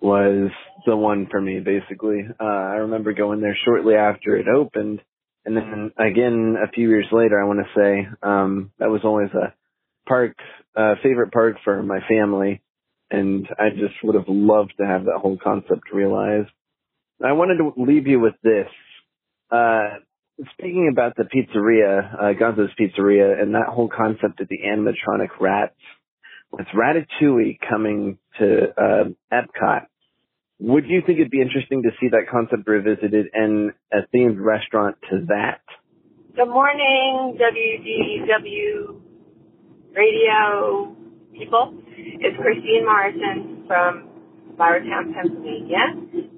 was the one for me, basically. Uh, I remember going there shortly after it opened, and then again a few years later, I want to say, um, that was always a park, uh, favorite park for my family, and I just would have loved to have that whole concept realized. I wanted to leave you with this. Uh, speaking about the pizzeria, uh, Gonzo's Pizzeria, and that whole concept of the animatronic rats, with Ratatouille coming to uh, Epcot, would you think it'd be interesting to see that concept revisited and a themed restaurant to that? Good morning, WDW radio people. It's Christine Morrison from Flourtown, Pennsylvania.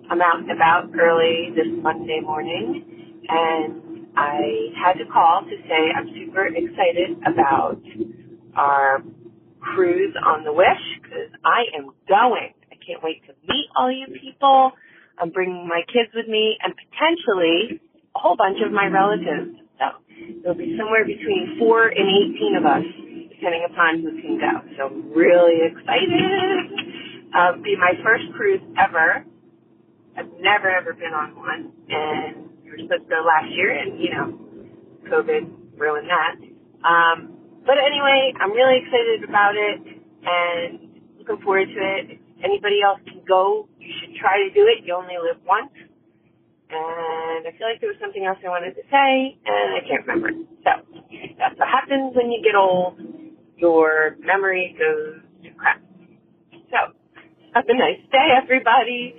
I'm out and about early this Monday morning, and I had to call to say I'm super excited about our cruise on the Wish because I am going. Can't wait to meet all you people. I'm bringing my kids with me and potentially a whole bunch of my relatives. So there'll be somewhere between four and 18 of us, depending upon who can go. So really excited. Um, be my first cruise ever. I've never ever been on one, and we were supposed to go last year, and you know, COVID ruined that. Um, but anyway, I'm really excited about it and looking forward to it. Anybody else can go, you should try to do it. You only live once. And I feel like there was something else I wanted to say, and I can't remember. So that's what happens when you get old. Your memory goes to crap. So have a nice day, everybody.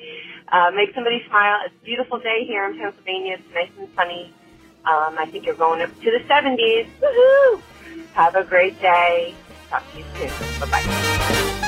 Uh, make somebody smile. It's a beautiful day here in Pennsylvania. It's nice and sunny. Um, I think you're going up to the 70s. Woohoo! Have a great day. Talk to you soon. Bye bye.